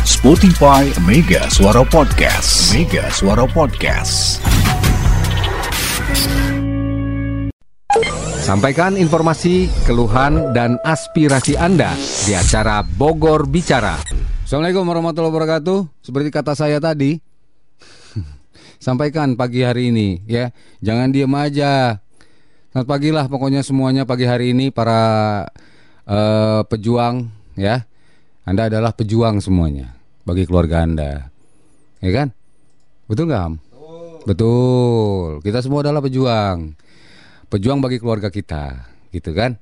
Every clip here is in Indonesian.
Spotify Mega Suara Podcast. Mega Suara Podcast. Sampaikan informasi, keluhan, dan aspirasi Anda di acara Bogor Bicara. Assalamualaikum warahmatullahi wabarakatuh. Seperti kata saya tadi, sampaikan pagi hari ini ya. Jangan diem aja. Selamat pagi lah pokoknya semuanya pagi hari ini para uh, pejuang ya. Anda adalah pejuang semuanya bagi keluarga Anda. Ya kan? Betul nggak, Ham? Betul. Kita semua adalah pejuang. Pejuang bagi keluarga kita, gitu kan?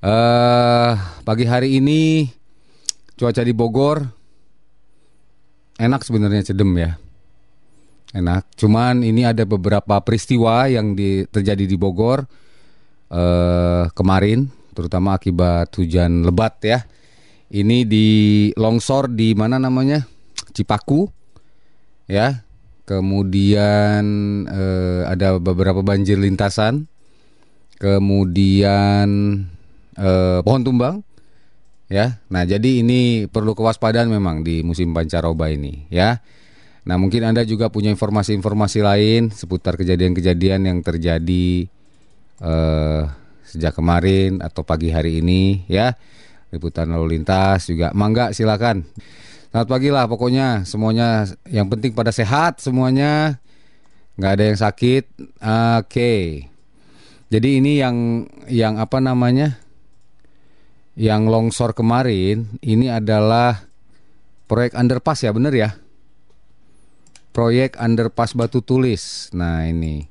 Eh uh, pagi hari ini cuaca di Bogor enak sebenarnya cedem ya. Enak. Cuman ini ada beberapa peristiwa yang di, terjadi di Bogor uh, kemarin, terutama akibat hujan lebat ya. Ini di longsor di mana namanya? Cipaku. Ya. Kemudian uh, ada beberapa banjir lintasan. Kemudian uh, pohon tumbang. Ya. Nah, jadi ini perlu kewaspadaan memang di musim pancaroba ini, ya. Nah, mungkin Anda juga punya informasi-informasi lain seputar kejadian-kejadian yang terjadi uh, sejak kemarin atau pagi hari ini, ya liputan lalu lintas juga. Mangga silakan. Selamat pagi lah pokoknya semuanya yang penting pada sehat semuanya nggak ada yang sakit. Oke. Okay. Jadi ini yang yang apa namanya? Yang longsor kemarin ini adalah proyek underpass ya bener ya? Proyek underpass Batu Tulis. Nah ini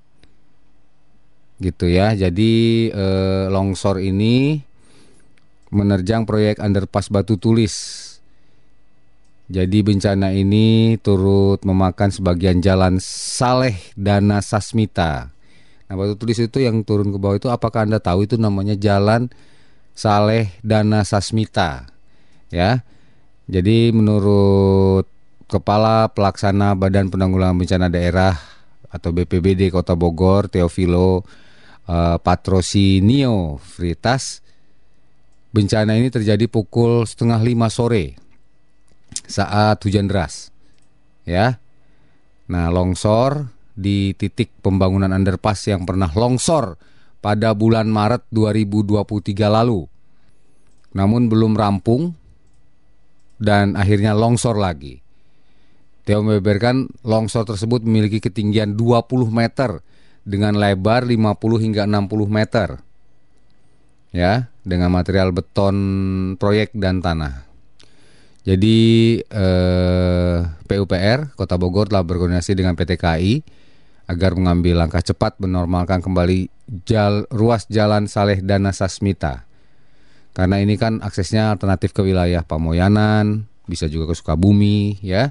gitu ya. Jadi eh, longsor ini menerjang proyek underpass Batu Tulis. Jadi bencana ini turut memakan sebagian jalan Saleh Dana Sasmita. Nah, Batu Tulis itu yang turun ke bawah itu apakah Anda tahu itu namanya Jalan Saleh Dana Sasmita? Ya. Jadi menurut Kepala Pelaksana Badan Penanggulangan Bencana Daerah atau BPBD Kota Bogor, Teofilo uh, Patrosinio Fritas, Bencana ini terjadi pukul setengah lima sore saat hujan deras. Ya, nah longsor di titik pembangunan underpass yang pernah longsor pada bulan Maret 2023 lalu. Namun belum rampung dan akhirnya longsor lagi. Teo membeberkan longsor tersebut memiliki ketinggian 20 meter dengan lebar 50 hingga 60 meter ya dengan material beton proyek dan tanah. Jadi eh, PUPR Kota Bogor telah berkoordinasi dengan PT KAI agar mengambil langkah cepat menormalkan kembali jal, ruas jalan Saleh Dana Sasmita. Karena ini kan aksesnya alternatif ke wilayah Pamoyanan, bisa juga ke Sukabumi, ya.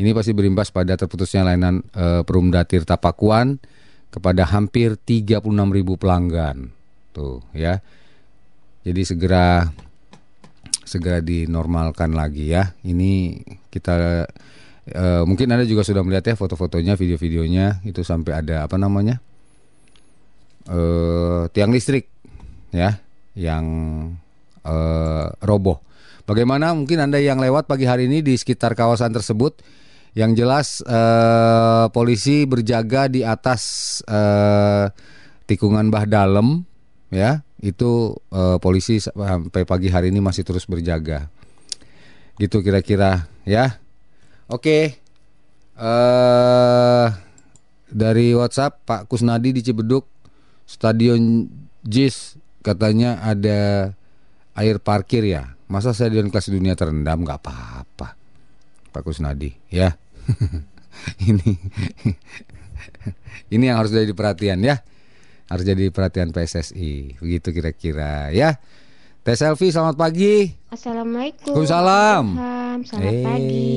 Ini pasti berimbas pada terputusnya layanan e, Perumda Tirta Pakuan kepada hampir 36.000 pelanggan. Tuh, ya. Jadi segera segera dinormalkan lagi ya. Ini kita uh, mungkin Anda juga sudah melihat ya foto-fotonya, video-videonya itu sampai ada apa namanya? Uh, tiang listrik ya yang uh, roboh. Bagaimana mungkin Anda yang lewat pagi hari ini di sekitar kawasan tersebut? Yang jelas uh, polisi berjaga di atas uh, tikungan bah dalam ya itu uh, polisi sampai pagi hari ini masih terus berjaga. Gitu kira-kira ya. Oke. Uh, dari WhatsApp Pak Kusnadi di Cibeduk Stadion JIS katanya ada air parkir ya. Masa stadion kelas dunia terendam nggak apa-apa. Pak Kusnadi ya. ini ini yang harus jadi perhatian ya harus jadi perhatian PSSI. Begitu kira-kira ya. Teh Selfie, selamat pagi. Assalamualaikum. Waalaikumsalam. Selamat hey. pagi.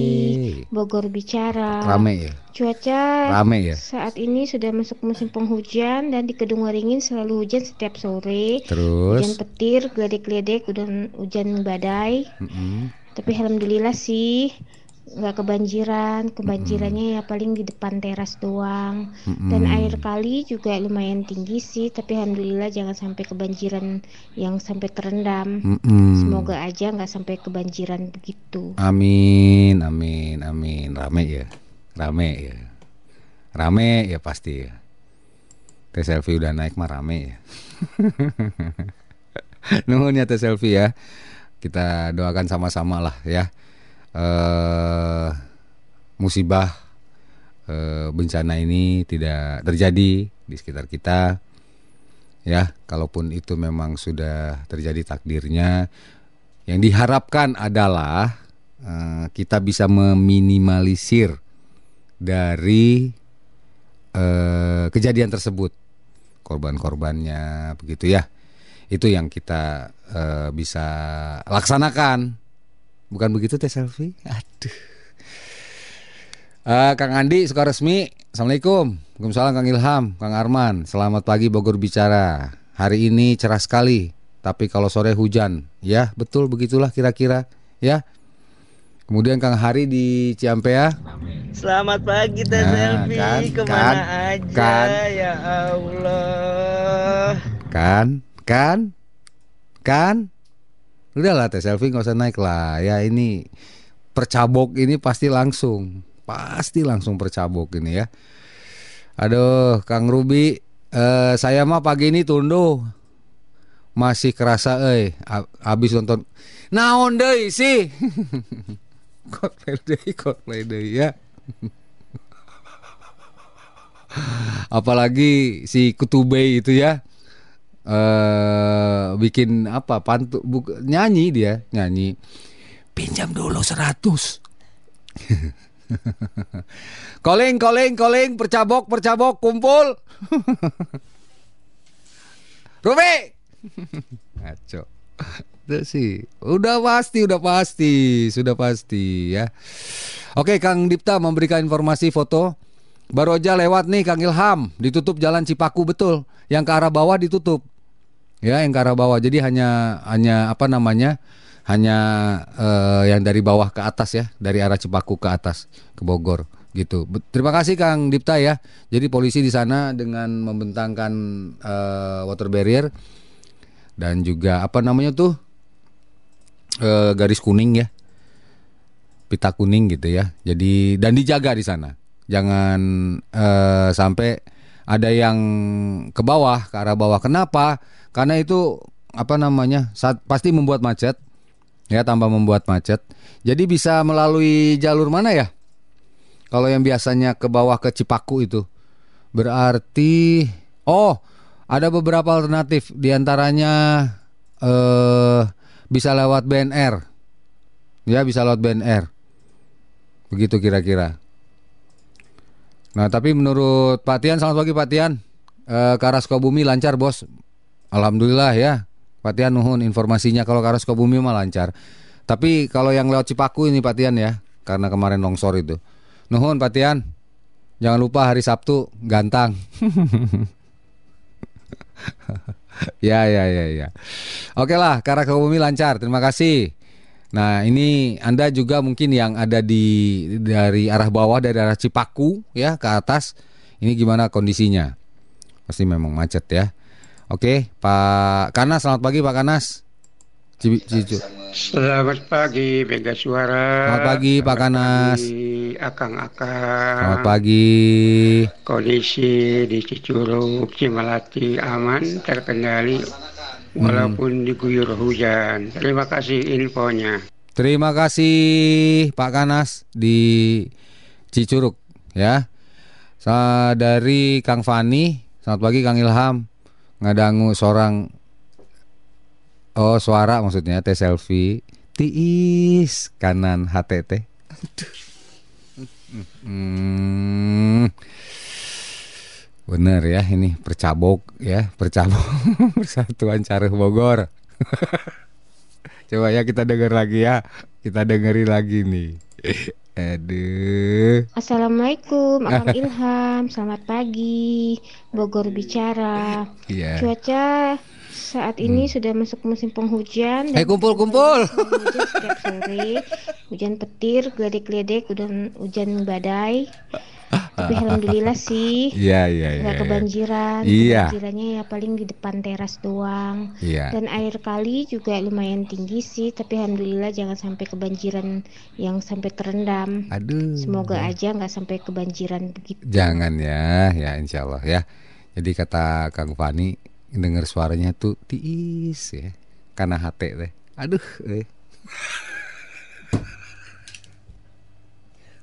Bogor bicara. Rame ya. Cuaca Rame ya. Saat ini sudah masuk musim penghujan dan di Kedung Waringin selalu hujan setiap sore. Terus. Hujan petir, geledek-geledek, udah hujan badai. Mm -hmm. Tapi alhamdulillah sih nggak kebanjiran kebanjirannya ya paling di depan teras doang dan air kali juga lumayan tinggi sih tapi alhamdulillah jangan sampai kebanjiran yang sampai terendam semoga aja nggak sampai kebanjiran begitu Amin, amin, amin. Rame ya, rame ya, rame ya pasti ya. Teh selfie udah naik mah rame ya. Nuhun ya teh selfie ya. Kita doakan sama-sama lah ya. Eh musibah eh, bencana ini tidak terjadi di sekitar kita. Ya, kalaupun itu memang sudah terjadi takdirnya, yang diharapkan adalah eh, kita bisa meminimalisir dari eh, kejadian tersebut, korban-korbannya, begitu ya. Itu yang kita eh, bisa laksanakan. Bukan begitu teh selfie? Aduh. Eh, Kang Andi suka resmi. Assalamualaikum. Waalaikumsalam Kang Ilham, Kang Arman. Selamat pagi Bogor bicara. Hari ini cerah sekali, tapi kalau sore hujan. Ya, betul begitulah kira-kira, ya. Kemudian Kang Hari di Ciampea. Selamat pagi Teh Nah, Selfie kan, Ke mana kan, aja kan. ya Allah Kan? Kan? Kan? Udahlah teh selfie nggak usah naik lah. Ya ini percabok ini pasti langsung, pasti langsung percabok ini ya. Aduh, Kang Ruby, eh, saya mah pagi ini tunduh masih kerasa, eh, a- abis nonton. Naon deui sih? Coldplay deui, Coldplay deui ya. Apalagi si Kutube itu ya eh bikin apa pantu buk- nyanyi dia nyanyi pinjam dulu 100 Calling, calling, calling, percabok, percabok, kumpul. Ruby. Ngaco. Itu sih. Udah pasti, udah pasti, sudah pasti ya. Oke, Kang Dipta memberikan informasi foto. Baru aja lewat nih Kang Ilham, ditutup jalan Cipaku betul. Yang ke arah bawah ditutup. Ya, yang ke arah bawah. Jadi hanya hanya apa namanya? Hanya eh, yang dari bawah ke atas ya, dari arah Cipaku ke atas ke Bogor gitu. Terima kasih Kang Dipta ya. Jadi polisi di sana dengan membentangkan eh, water barrier dan juga apa namanya tuh eh, garis kuning ya, pita kuning gitu ya. Jadi dan dijaga di sana. Jangan eh, sampai ada yang ke bawah ke arah bawah. Kenapa? Karena itu apa namanya? Saat, pasti membuat macet. Ya, tambah membuat macet. Jadi bisa melalui jalur mana ya? Kalau yang biasanya ke bawah ke Cipaku itu. Berarti oh, ada beberapa alternatif di antaranya eh bisa lewat BNR. Ya, bisa lewat BNR. Begitu kira-kira. Nah, tapi menurut Pak Tian, selamat pagi Pak Tian. Eh, ke arah Sukabumi lancar, Bos. Alhamdulillah ya. Pak Tian nuhun informasinya kalau ke arah Sukabumi mah lancar. Tapi kalau yang lewat Cipaku ini Pak Tian ya, karena kemarin longsor itu. Nuhun Pak Tian. Jangan lupa hari Sabtu gantang. ya ya ya ya. Oke lah, ke arah Sukabumi lancar. Terima kasih. Nah, ini Anda juga mungkin yang ada di dari arah bawah dari arah Cipaku ya ke atas. Ini gimana kondisinya? Pasti memang macet ya. Oke, Pak Kanas, selamat pagi Pak Kanas. Cibi- Cicu. Selamat pagi, Mega Suara. Selamat pagi, Pak Kanas. Pagi, Akang-akang. Selamat pagi. Kondisi di Cicurug, Cimalati aman, terkendali, Hmm. walaupun diguyur hujan. Terima kasih infonya. Terima kasih Pak Kanas di Cicurug ya. Sa- dari Kang Fani, selamat pagi Kang Ilham. Ngadangu seorang Oh, suara maksudnya teh selfie. Tiis kanan HTT. Aduh. Hmm. Bener ya ini percabok ya, percabok Persatuan Caruh Bogor. Coba ya kita denger lagi ya. Kita dengerin lagi nih. Aduh. Assalamualaikum, Akang Ilham. Selamat pagi, Bogor bicara. Iya. Cuaca saat ini sudah masuk musim penghujan. Eh kumpul kumpul. Hujan setiap sore, hujan petir, geledek-geledek, hujan hujan badai. Tapi alhamdulillah sih Iya iya iya. iya. kebanjiran. Iya. Kebanjirannya ya paling di depan teras doang. Iya. Dan air kali juga lumayan tinggi sih, tapi alhamdulillah jangan sampai kebanjiran yang sampai terendam. Aduh. Semoga aja nggak sampai kebanjiran begitu. Jangan ya, ya insya Allah ya. Jadi kata Kang Fani dengar suaranya tuh tiis ya, karena hati teh. Aduh. Eh.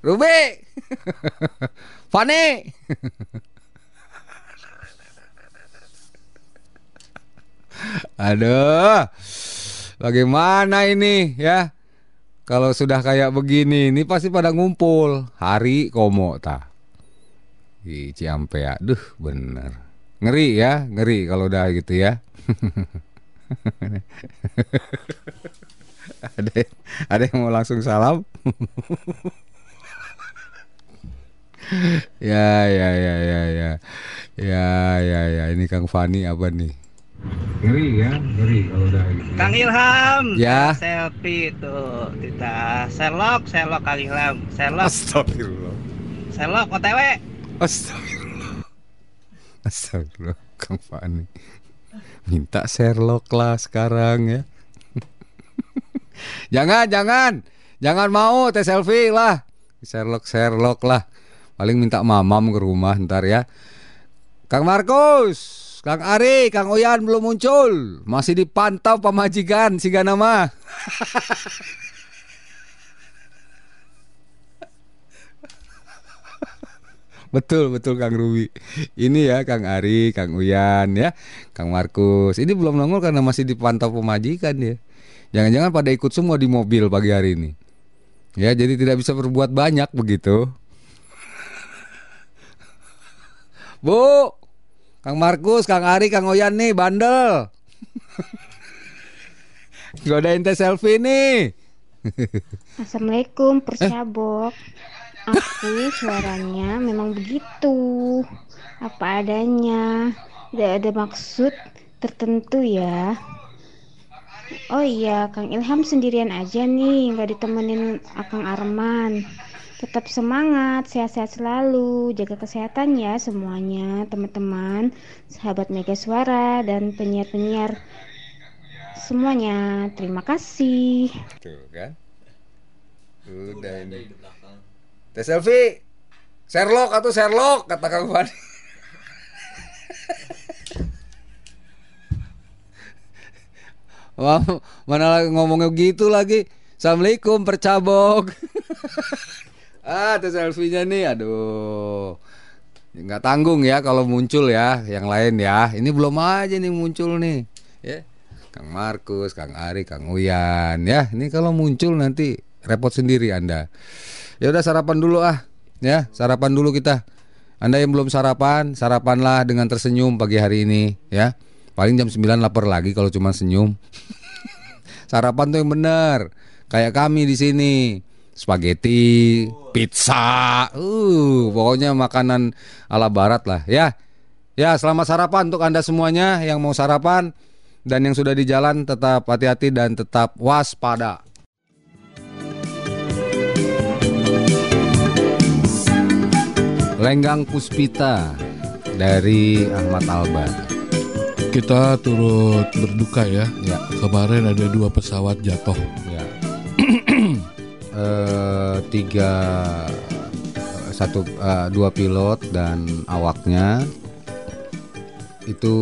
Ruby, Fani. Aduh, bagaimana ini ya? Kalau sudah kayak begini, ini pasti pada ngumpul. Hari komo ta. Di Ciampe, aduh bener. Ngeri ya, ngeri kalau udah gitu ya? Ada, ada yang mau langsung salam Ya, ya, ya, ya, ya Ya, ya, ya, ini Kang Fani apa nih? Ngeri ya, ngeri kalau udah gitu Kang Ilham. Ya. Selfie tuh. Kita Sherlock, Sherlock Kang Ilham. Sherlock, Astagfirullah Sherlock OTW. Astagfirullah. Astagfirullah, Kang Fani. Minta Sherlock lah sekarang ya. jangan, jangan. Jangan mau teh selfie lah. Sherlock, Sherlock lah. Paling minta mamam ke rumah ntar ya. Kang Markus, Kang Ari, Kang Oyan belum muncul. Masih dipantau pemajikan si nama. Betul betul Kang Ruby. Ini ya Kang Ari, Kang Uyan ya, Kang Markus. Ini belum nongol karena masih dipantau pemajikan ya. Jangan-jangan pada ikut semua di mobil pagi hari ini. Ya, jadi tidak bisa berbuat banyak begitu. Bu, Kang Markus, Kang Ari, Kang Oyan nih bandel. Godain teh selfie nih. Assalamualaikum, percabok. Aku suaranya memang begitu, apa adanya, tidak ada maksud tertentu ya. Oh iya, Kang Ilham sendirian aja nih, nggak ditemenin Akang Arman. Tetap semangat, sehat-sehat selalu, jaga kesehatan ya semuanya, teman-teman, sahabat Mega Suara dan penyiar-penyiar semuanya. Terima kasih. Tuh kan. Udah ini. Teh selfie. Sherlock atau Sherlock kata Kang Fani. Wah, mana lagi ngomongnya gitu lagi. Assalamualaikum percabok. ah, teh selfie-nya nih, aduh. Nggak tanggung ya kalau muncul ya, yang lain ya. Ini belum aja nih muncul nih. Ya. Kang Markus, Kang Ari, Kang Uyan ya. Ini kalau muncul nanti repot sendiri Anda. Ya udah sarapan dulu ah. Ya, sarapan dulu kita. Anda yang belum sarapan, sarapanlah dengan tersenyum pagi hari ini ya. Paling jam 9 lapar lagi kalau cuma senyum. sarapan tuh yang benar. Kayak kami di sini. Spaghetti, pizza. Uh, pokoknya makanan ala barat lah ya. Ya, selamat sarapan untuk Anda semuanya yang mau sarapan dan yang sudah di jalan tetap hati-hati dan tetap waspada. Lenggang Puspita dari Ahmad Albar. Kita turut berduka ya. Ya, Kemarin ada dua pesawat jatuh. Eh, tiga satu eh, dua pilot dan awaknya itu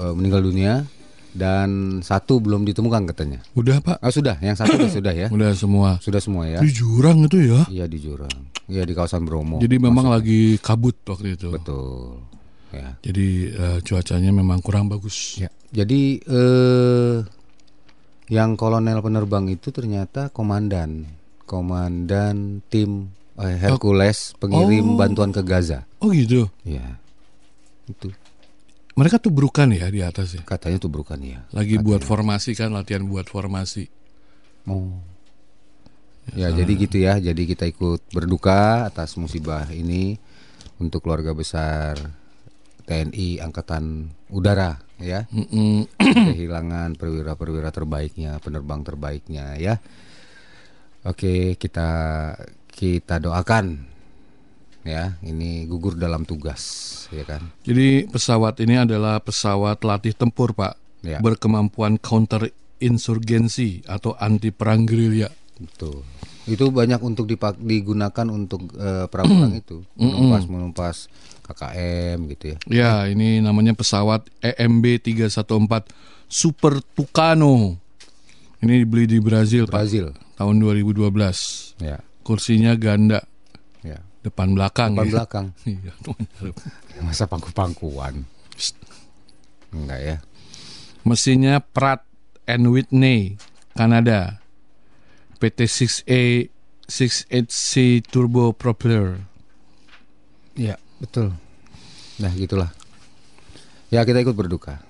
eh, meninggal dunia dan satu belum ditemukan katanya. Udah Pak, Oh sudah, yang satu sudah, sudah ya. udah semua. Sudah semua ya. Di jurang itu ya. Iya di jurang. Iya di kawasan Bromo. Jadi memang lagi kabut waktu itu. betul. Ya. Jadi eh, cuacanya memang kurang bagus. Ya. Jadi eh yang kolonel penerbang itu ternyata komandan, komandan tim eh, Hercules pengirim Oh. bantuan ke Gaza. Oh gitu. Ya. Itu Mereka tuh berukan ya di atas ya. katanya tuh bukan ya. Lagi Katanya. buat formasi kan latihan buat formasi. Oh. Ya, jadi gitu ya. Jadi kita ikut berduka atas musibah ini untuk keluarga besar TNI Angkatan Udara ya. Kehilangan perwira-perwira terbaiknya, penerbang terbaiknya ya. Oke, kita kita doakan ya. Ini gugur dalam tugas ya kan. Jadi pesawat ini adalah pesawat latih tempur, Pak. Ya. Berkemampuan counter insurgensi atau anti perang gerilya. Betul. Itu banyak untuk dipak digunakan untuk eh, perang-perang itu, menumpas menumpas KKM gitu ya. Ya, ini namanya pesawat E EMB 314 Super Tucano. Ini dibeli di Brazil, Pak. Brazil. Tahun 2012. Ya. Kursinya ganda, Ya. depan belakang. Depan ya. belakang. Iya. Masa pangku-pangkuan. Enggak ya. Mesinnya Pratt and Whitney, Kanada. PT 6A 68C turbo propeller. Iya, betul. Nah, gitulah. Ya, kita ikut berduka.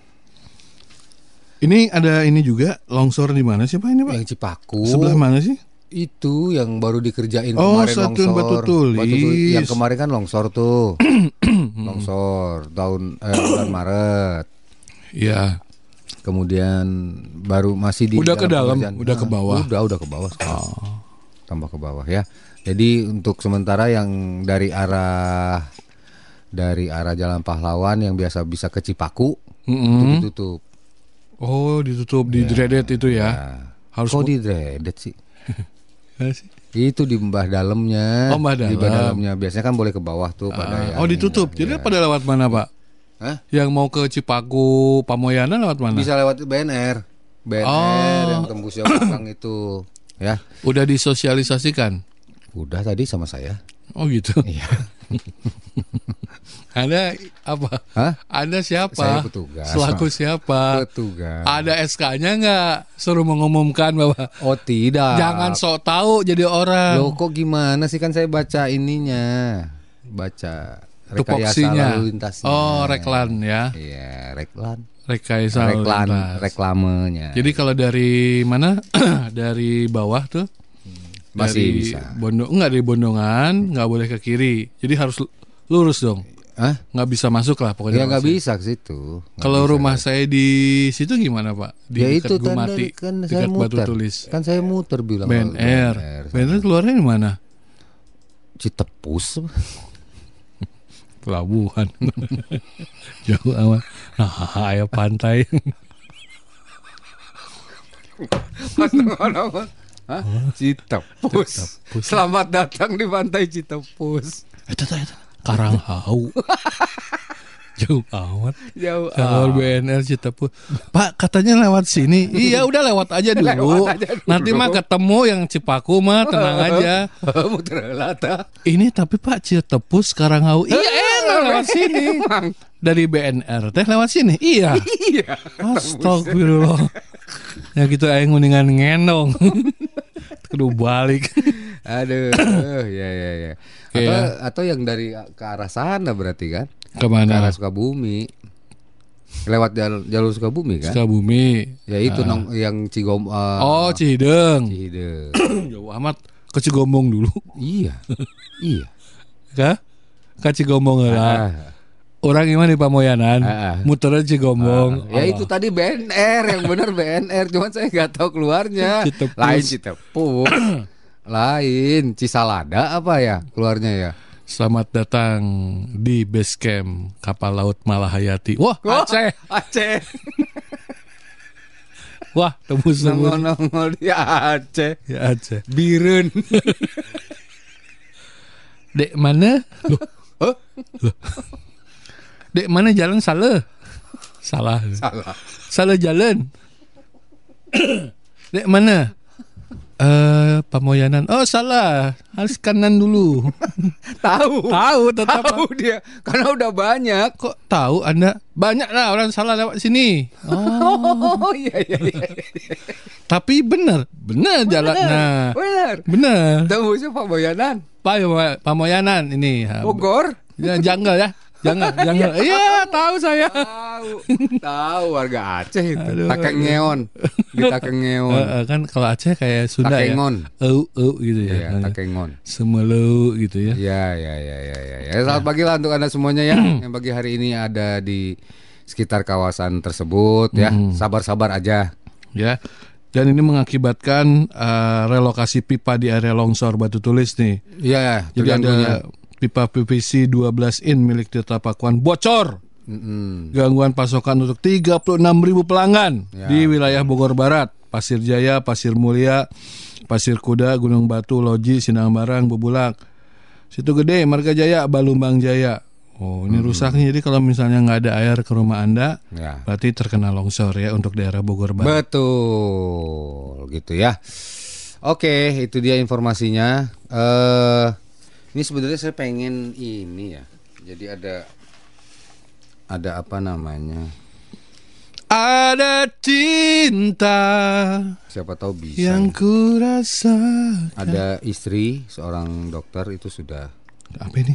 Ini ada ini juga longsor di mana sih Pak ini Pak? Yang Cipaku. Sebelah mana sih? Itu yang baru dikerjain Oh, kemarin longsor. Batu Tulis. Yang kemarin kan longsor tuh. longsor tahun eh, bulan Maret. Iya. Kemudian baru masih di Udah ke dalam, udah ke bawah. Udah, udah ke bawah sekarang. Tambah ke bawah ya. Jadi untuk sementara yang dari arah dari arah Jalan Pahlawan yang biasa bisa ke Cipaku itu Mm-mm. ditutup. Oh, ditutup di dreaded itu ya. Nah, Harus kok di dreaded sih? Ya sih. Itu di mbah dalamnya. Oh, mbah Di mbah dalam. dalamnya biasanya kan boleh ke bawah tuh pada Ah, oh, ditutup. Jadi pada lewat mana Pak? Hah? Yang mau ke Cipaku, Pamoyana lewat mana? Bisa lewat BNR. BNR Oh. yang tembus yang belakang itu. Ya. Udah disosialisasikan. Udah tadi sama saya. Oh gitu. Iya. Anda apa? Hah? Anda siapa? Saya petugas. Selaku siapa? Petugas. Ada SK-nya nggak? Suruh mengumumkan bahwa Oh tidak. jangan sok tahu jadi orang. Loh kok gimana sih kan saya baca ininya. Baca Tupoksinya. lalu lintasnya. Oh, reklan ya. Iya, reklan. Rekayasa Reklan, lintas. reklamenya. Jadi kalau dari mana? dari bawah tuh Masih dari bisa. Bondo enggak dari Bondongan, nggak boleh ke kiri. Jadi harus lu- lurus dong. Hah? Nggak bisa masuk lah pokoknya. Ya nggak bisa ke situ. Kalau rumah saya di situ gimana Pak? Di ya itu Gumati, kan saya dekat Batu muter. Tulis. Kan saya muter bilang BNR. BNR keluarnya di mana? Citepus. Pelabuhan. Jauh amat. Nah, ayo pantai. Hah? Citepus. Selamat datang di pantai Citepus. Itu tuh, itu. Karanghau. Jauh amat. Jauh. Kalau BNR Citepus. Pak, katanya lewat sini. Iya, udah lewat aja dulu. Lewat aja dulu. Nanti mah ketemu yang Cipaku mah tenang aja. Lata. Ini tapi Pak Citepus Karanghau. Iya, enak lewat sini. Emang. Dari BNR teh lewat sini. Iya. Iya. Astagfirullah. Ya gitu aing mendingan ngendong. Kudu balik. Aduh, ya ya ya. Atau Iya. atau yang dari ke arah sana berarti kan? Ke Ke mana? arah Sukabumi. Lewat jalur, jalur Sukabumi kan? Sukabumi. Ya itu nong, yang Cigom eh, Oh, Cihideng. Cihideng. Jauh amat ke Cigombong dulu. iya. Iya. Kah? Ke Cigombong lah. Ah. Orang gimana di Pamoyanan? Ah, ah. Muternya Cigombong. Ya itu tadi BNR yang benar BNR, cuman saya nggak tahu keluarnya. Citepus. Lain Citepus. Lain Cisalada apa ya keluarnya ya? Selamat datang di base camp kapal laut Malahayati. Wah, Aceh. Aceh. Wah, tembus tembus. Nongol-nongol di Aceh. Ya Aceh. Birun. Dek mana? Loh, Hah? dek mana jalan salah? Salah. Salah. Salah jalan. Dek mana? Eh, Pamoyanan. Oh, salah. Harus kanan dulu. Tahu. tahu tetap. Tahu dia karena udah banyak. Kok tahu Anda? Banyak lah orang salah lewat sini. Oh, Oh iya iya iya. tapi benar. Benar jalannya. Benar. Benar. Tembusnya Pak Boyanan. Pak Pamoyanan ini. Bogor. Ya, jungle ya. Jangan, jangan. Iya, tahu saya. Tahu, tahu warga Aceh itu. Aduh. Takengeon, di Takengeon. Eh, eh, kan kalau Aceh kayak Sunda ya. Takengon. Eu, eu gitu ya. Iya, Takengon. Semelu gitu ya. Ya, ya, ya, ya, ya. ya. Selamat pagi lah untuk anda semuanya ya, yang pagi hari ini ada di sekitar kawasan tersebut ya. Sabar-sabar aja. Ya. Dan ini mengakibatkan eh, relokasi pipa di area longsor Batu Tulis nih. Iya, Jadi ada pipa PVC 12 in milik Tirta Pakuan bocor. Mm-mm. Gangguan pasokan untuk 36 ribu pelanggan Ya. di wilayah Bogor Barat, Pasir Jaya, Pasir Mulia, Pasir Kuda, Gunung Batu, Loji, Sinang Barang, Bubulak, Situ Gede, Marga Jaya, Balumbang Jaya. Oh, ini rusak nih. Jadi kalau misalnya nggak ada air ke rumah Anda, Ya. berarti terkena longsor ya untuk daerah Bogor Barat. Betul, gitu ya. Oke, itu dia informasinya. Eh, ini sebenarnya saya pengen ini ya. Jadi ada ada apa namanya? Ada cinta Siapa tahu bisa. yang kurasa. Ada istri seorang dokter itu sudah Apa ini?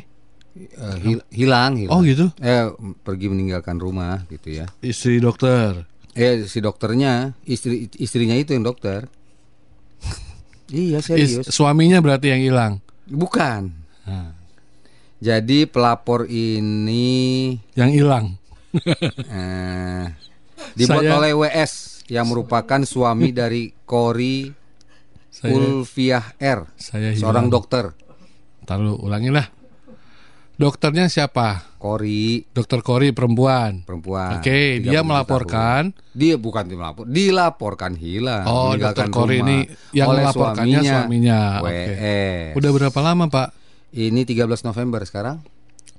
hil- hilang, hilang. Oh gitu. Eh pergi meninggalkan rumah gitu ya. Istri dokter. Eh si dokternya, istri istrinya itu yang dokter. iya Is- serius. suaminya berarti yang hilang. Bukan. Nah, Jadi pelapor ini yang hilang. eh, dibuat Saya- oleh WS yang merupakan suami dari Kori Saya, Ulfiah R, saya hilang. seorang dokter. Tahu ulangin lah. Dokternya siapa? Kori Dokter Kori perempuan. perempuan. Oke, 37 dia tahun. melaporkan. Dia bukan melapor, dilaporkan hilang. Oh, Dokter Kori ini yang melaporkannya suaminya. Oke. WS. Udah berapa lama Pak? Ini 13 November sekarang,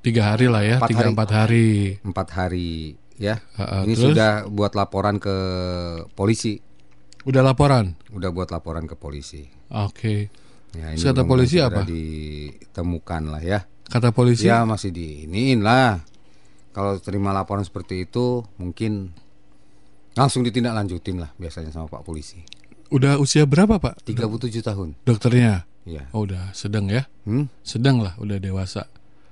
Tiga hari lah ya, Empat tiga hari. empat hari. empat hari ya. Heeh, ini terus? sudah buat laporan ke polisi, Udah laporan. udah buat laporan ke polisi. Oke. Ya, Terus kata polisi apa? Ditemukan lah ya. Kata polisi. Ya masih diiniin lah. Kalau terima laporan seperti itu mungkin langsung ditindaklanjutin lah biasanya sama Pak polisi. Udah usia berapa Pak? 37 tahun. Dokternya. Ya. Oh, udah sedang ya. Hmm? Sedang lah, udah dewasa.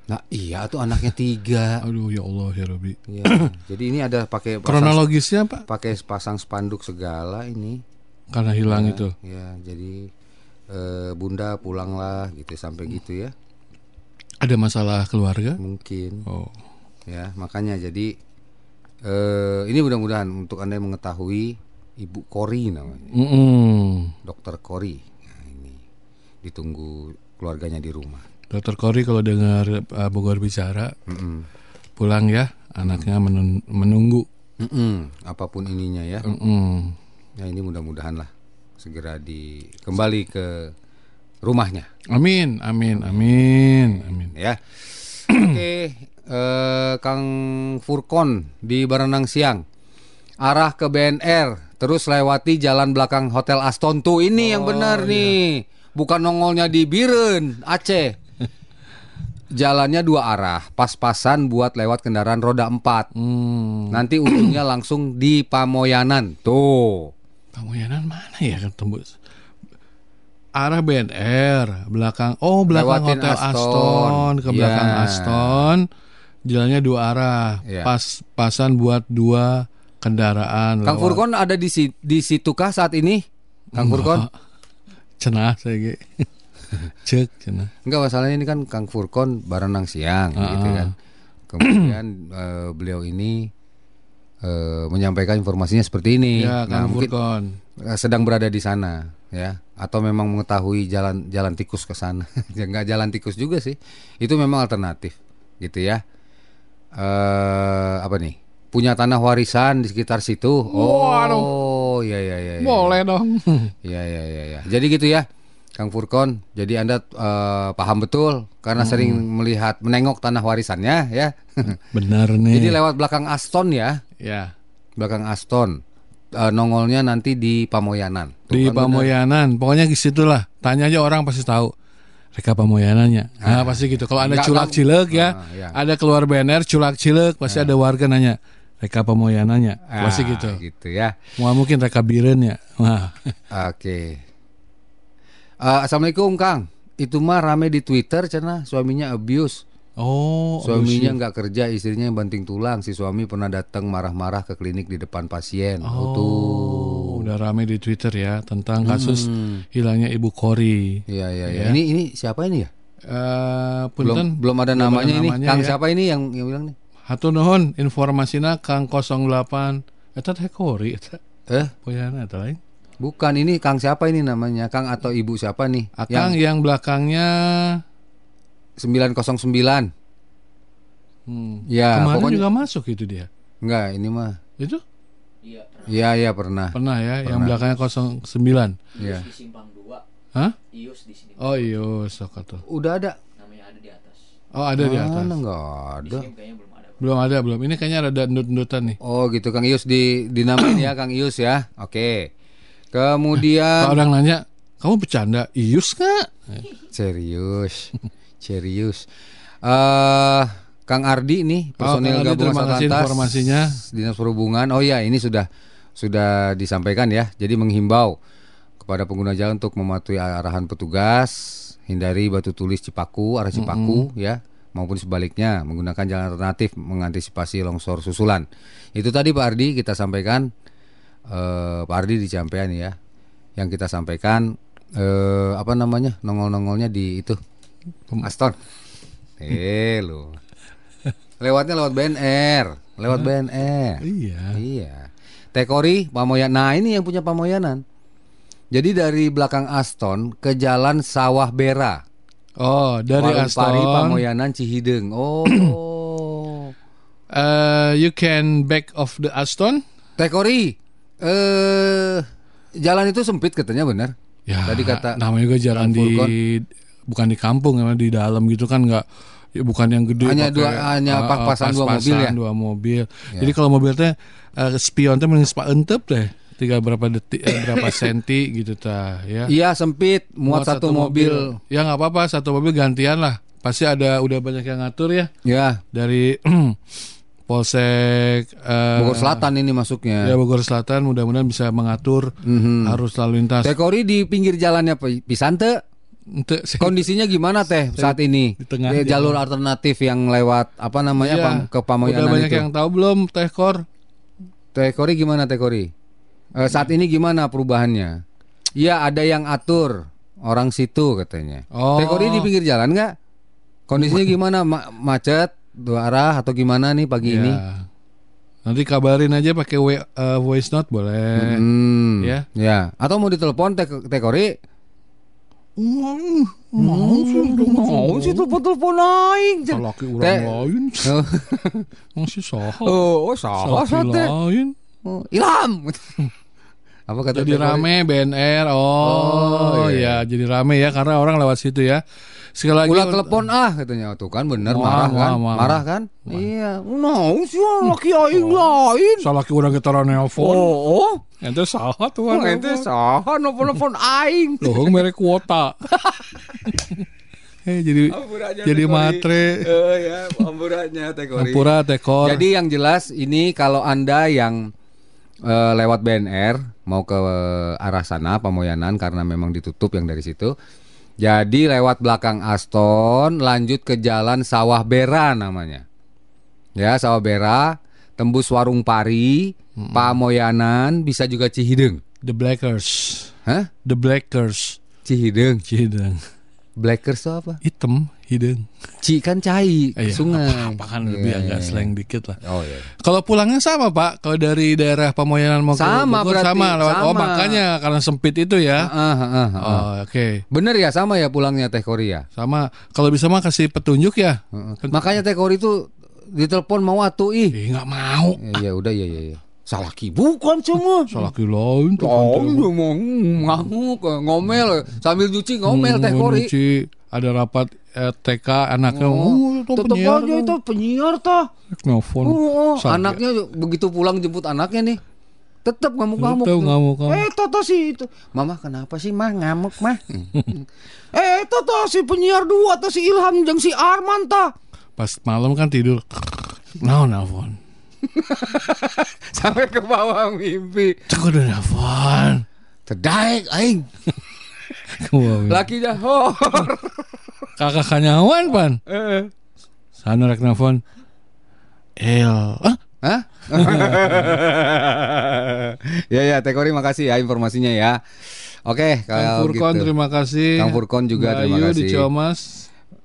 Nah iya tuh anaknya tiga. Aduh ya Allah ya Robi. Ya. Jadi ini ada pakai pasang, Kronologisnya Pak? pakai pasang spanduk segala ini. Karena hilang Ya, itu. Ya jadi eh, bunda pulanglah gitu sampai gitu ya. Ada masalah keluarga? Mungkin. Oh. ya makanya jadi eh ini mudah-mudahan untuk anda yang mengetahui ibu Kori namanya Mm-mm. dokter Kori ditunggu keluarganya di rumah Dokter Kori kalau dengar uh, Bogor bicara Mm-mm. pulang ya, anaknya menun- menunggu. Mm-mm. apa pun ininya ya Mm-mm. ya ini mudah-mudahan lah segera di kembali ke rumahnya Amin, amin, amin, amin. ya oke eh, Kang Furkon di Barenang Siang arah ke BNR terus lewati jalan belakang Hotel Aston tuh ini yang benar nih bukan nongolnya di Biren Aceh jalannya dua arah pas-pasan buat lewat kendaraan roda empat Hmm. nanti ujungnya langsung di Pamoyanan tuh Pamoyanan mana ya kan tembus? Arah BNR, belakang oh belakang Lewatin Hotel Aston. Aston, ke belakang Ya. Aston. Jalannya dua arah, Ya. pas-pasan buat dua kendaraan. Kang lewat. Furkon ada di si- di situkah saat ini Kang Furkon Cenah saya ge. Cek cenah. Enggak masalahnya ini kan Kang Furkon barenang siang Ah. gitu kan. Kemudian eh, beliau ini eh, menyampaikan informasinya seperti ini. Ya, nah, Kang mungkin Furkon. eh, sedang berada di sana ya atau memang mengetahui jalan jalan tikus ke sana. ya enggak jalan tikus juga sih. Itu memang alternatif gitu ya. Eh apa nih? Punya tanah warisan di sekitar situ. Oh, iya iya iya. iya. Boleh dong. Iya iya iya ya. Jadi gitu ya. Kang Furkon, jadi Anda eh, paham betul karena sering melihat menengok tanah warisannya ya. Benar nih. jadi lewat belakang Aston ya, ya. belakang Aston. Eh, nongolnya nanti di Pamoyanan. Tuh Di kan. Pamoyanan, pokoknya di situ lah. Tanya aja orang pasti tahu. Reka Pamoyanannya. Nah, pasti gitu. Kalau ada Enggak, culak enggak. cilek ya, Ah, iya. ada keluar banner culak cilek, pasti ada warga nanya. Reka Pamoyanannya. Ah, Pasti gitu. Gitu ya. Wah mungkin reka biren ya. Wah. Oke. Eh, Assalamualaikum Kang. Itu mah rame di Twitter cina suaminya abuse. Oh, Suaminya nggak kerja, istrinya yang banting tulang. Si suami pernah datang marah-marah ke klinik di depan pasien. Oh, tuh. udah rame di Twitter ya tentang kasus Hmm. hilangnya Ibu Kori. Iya iya iya. Ya. Ini ini siapa ini ya? Eh, Belum punten, belum ada belum namanya ini. namanya Kang ya. siapa ini yang yang bilang nih? Hatur nuhun informasina Kang 08 eta teh Kori eta. Eh, Poyana eta lain. bukan ini Kang siapa ini namanya? Kang atau Ibu siapa nih? Akang yang, belakangnya yang 909. hmm, Ya, kemarin pokoknya juga masuk itu dia. enggak, ini mah. Itu Iya, iya pernah. pernah ya yang Pernah. belakangnya 09. Iya. di simpang 2 Hah? ius di sini Oh iya, sok. Udah ada. namanya ada di atas Oh, ada di atas. Enggak ada. ini kayaknya belum ada Belum ada, belum. Ini kayaknya ada ndut-ndutan nih. Oh, gitu Kang Ius di dinamain ya Kang Ius ya. Oke. Kemudian Kalau orang nanya, "Kamu bercanda? Ius nggak?" serius. Serius. Eh Kang Ardi nih personil Kang Ardi, gabungan terima kasih informasinya. Dinas Perhubungan. Oh ya, ini sudah sudah disampaikan ya. Jadi menghimbau kepada pengguna jalan untuk mematuhi arahan petugas, hindari batu tulis Cipaku, arah Cipaku ya, maupun sebaliknya menggunakan jalan alternatif mengantisipasi longsor susulan. Itu tadi Pak Ardi kita sampaikan eh Pak Ardi di Ciampean ya. Yang kita sampaikan eh apa namanya? Nongol-nongolnya di itu Aston. Eh lu. Lewatnya lewat BNR, lewat BNR. Iya. Iya. Tekori Pamoyan. Nah, ini yang punya Pamoyanan. Jadi dari belakang Aston ke jalan Sawah Bera. Oh, dari Warung Pari Aston. Pamoyanan Cihideng. Oh. Uh, you can back of the Aston. Tekori. Eh jalan itu sempit katanya benar. Ya, Tadi kata namanya juga jalan di bukan di kampung ya di dalam gitu kan nggak ya bukan yang gede Hanya pakai, dua- hanya ah, pas-pasan dua mobil ya? dua mobil. Ya. Jadi kalau mobil teh eh, spion teh mending spa entep deh. Tiga berapa detik eh, berapa senti gitu ta ya. Iya sempit muat, satu, mobil. Ya nggak apa-apa satu mobil gantian lah. Pasti ada udah banyak yang ngatur ya Ya, dari Polsek eh, Bogor Selatan ini masuknya. Ya Bogor Selatan mudah-mudahan bisa mengatur Mhm. arus lalu lintas. Tekori di pinggir jalannya Pi- Pisante Kondisinya gimana teh saat ini? di tengah Ya, jalur alternatif yang lewat apa namanya Pam- ke Udah Pamoyanan banyak itu. yang tahu belum Teh Kor? Teh Kori gimana Teh Kori? Eh, saat ini gimana perubahannya? Iya ada yang atur orang situ katanya. Oh. Teh Kori di pinggir jalan nggak? Kondisinya gimana? Ma- macet dua arah atau gimana nih pagi ini? Ya. Nanti kabarin aja pakai eh, voice note boleh. Hmm, Ya. ya. Atau mau ditelepon Teh Teh Kori? Mau sih telepon-telepon aing. Laki orang lain Oh. masih sah. Oh, oh salah Laki teh. lain. Oh, Ilham. Apa kata Jadi rame BNR. Oh, Oh, iya. ya, jadi rame ya karena orang lewat situ ya. Sekali lagi Ulah telepon ah katanya tuh kan bener Wah, marah kan wah, wah. marah kan iya nah sih laki aing lain Salah laki orang kita nelpon. oh oh Ente salah tuh. oh ente saha nelpon nelpon aing Loh, merek kuota. eh jadi jadi matre. oh ya amburannya teh Kori. Ampura tekor. jadi yang jelas ini kalau anda yang eh, lewat BNR mau ke arah sana Pamoyanan karena memang ditutup yang dari situ jadi lewat belakang Aston lanjut ke jalan Sawah Bera namanya ya Sawah Bera tembus Warung Pari Pamoyanan bisa juga Cihideng The Blackers. Hah? The Blackers. Cihideng Hideng. Blackers itu apa? Hitam, hideng. Ci kan cai Eh, sungai Apa, kan lebih Iya, agak iya, slang dikit lah. Oh iya Kalau pulangnya sama Pak, kalau dari daerah Pamoyanan mau Sama ke Bogor sama lewat oh sama. makanya karena sempit itu ya. Ah, ah, ah, ah. Oh, oke. Bener ya sama ya pulangnya Teh Korea. Sama kalau bisa mah kasih petunjuk ya. Makanya Teh Kori itu ditelepon mau atuh ih. Eh nggak mau. Ya, ya udah ya ya ya. Salah ki bukan cuma. Salah lain tuh. Oh, ngomel sambil nyuci ngomel Teh Kori. Nyuci, ada rapat eh, TK anaknya. Oh, Oh, itu tetep penyiar aja itu penyiar toh. Nelfon. Oh, oh. Anaknya begitu pulang jemput anaknya nih. Tetap ngamuk-ngamuk. Tetep tuh. ngamuk-ngamuk. Eh, Toto sih itu. Mama kenapa sih mah ngamuk mah? eh, Toto si penyiar dua tuh si Ilham jeung si Arman tah. Pas malam kan tidur. Nah, nelfon. Sampai ke bawah mimpi. Udah nelfon. Terdaik aing. Laki dah hor. Kakak kanyawan pan. Eh, Sana rek nelfon. El. Ah, Hah? ya ya Teh Kori makasih ya informasinya ya. Oke, Kang kalau Furkon gitu. terima kasih. Kang Furkon juga Mbak terima Ayu kasih. di Ciamas.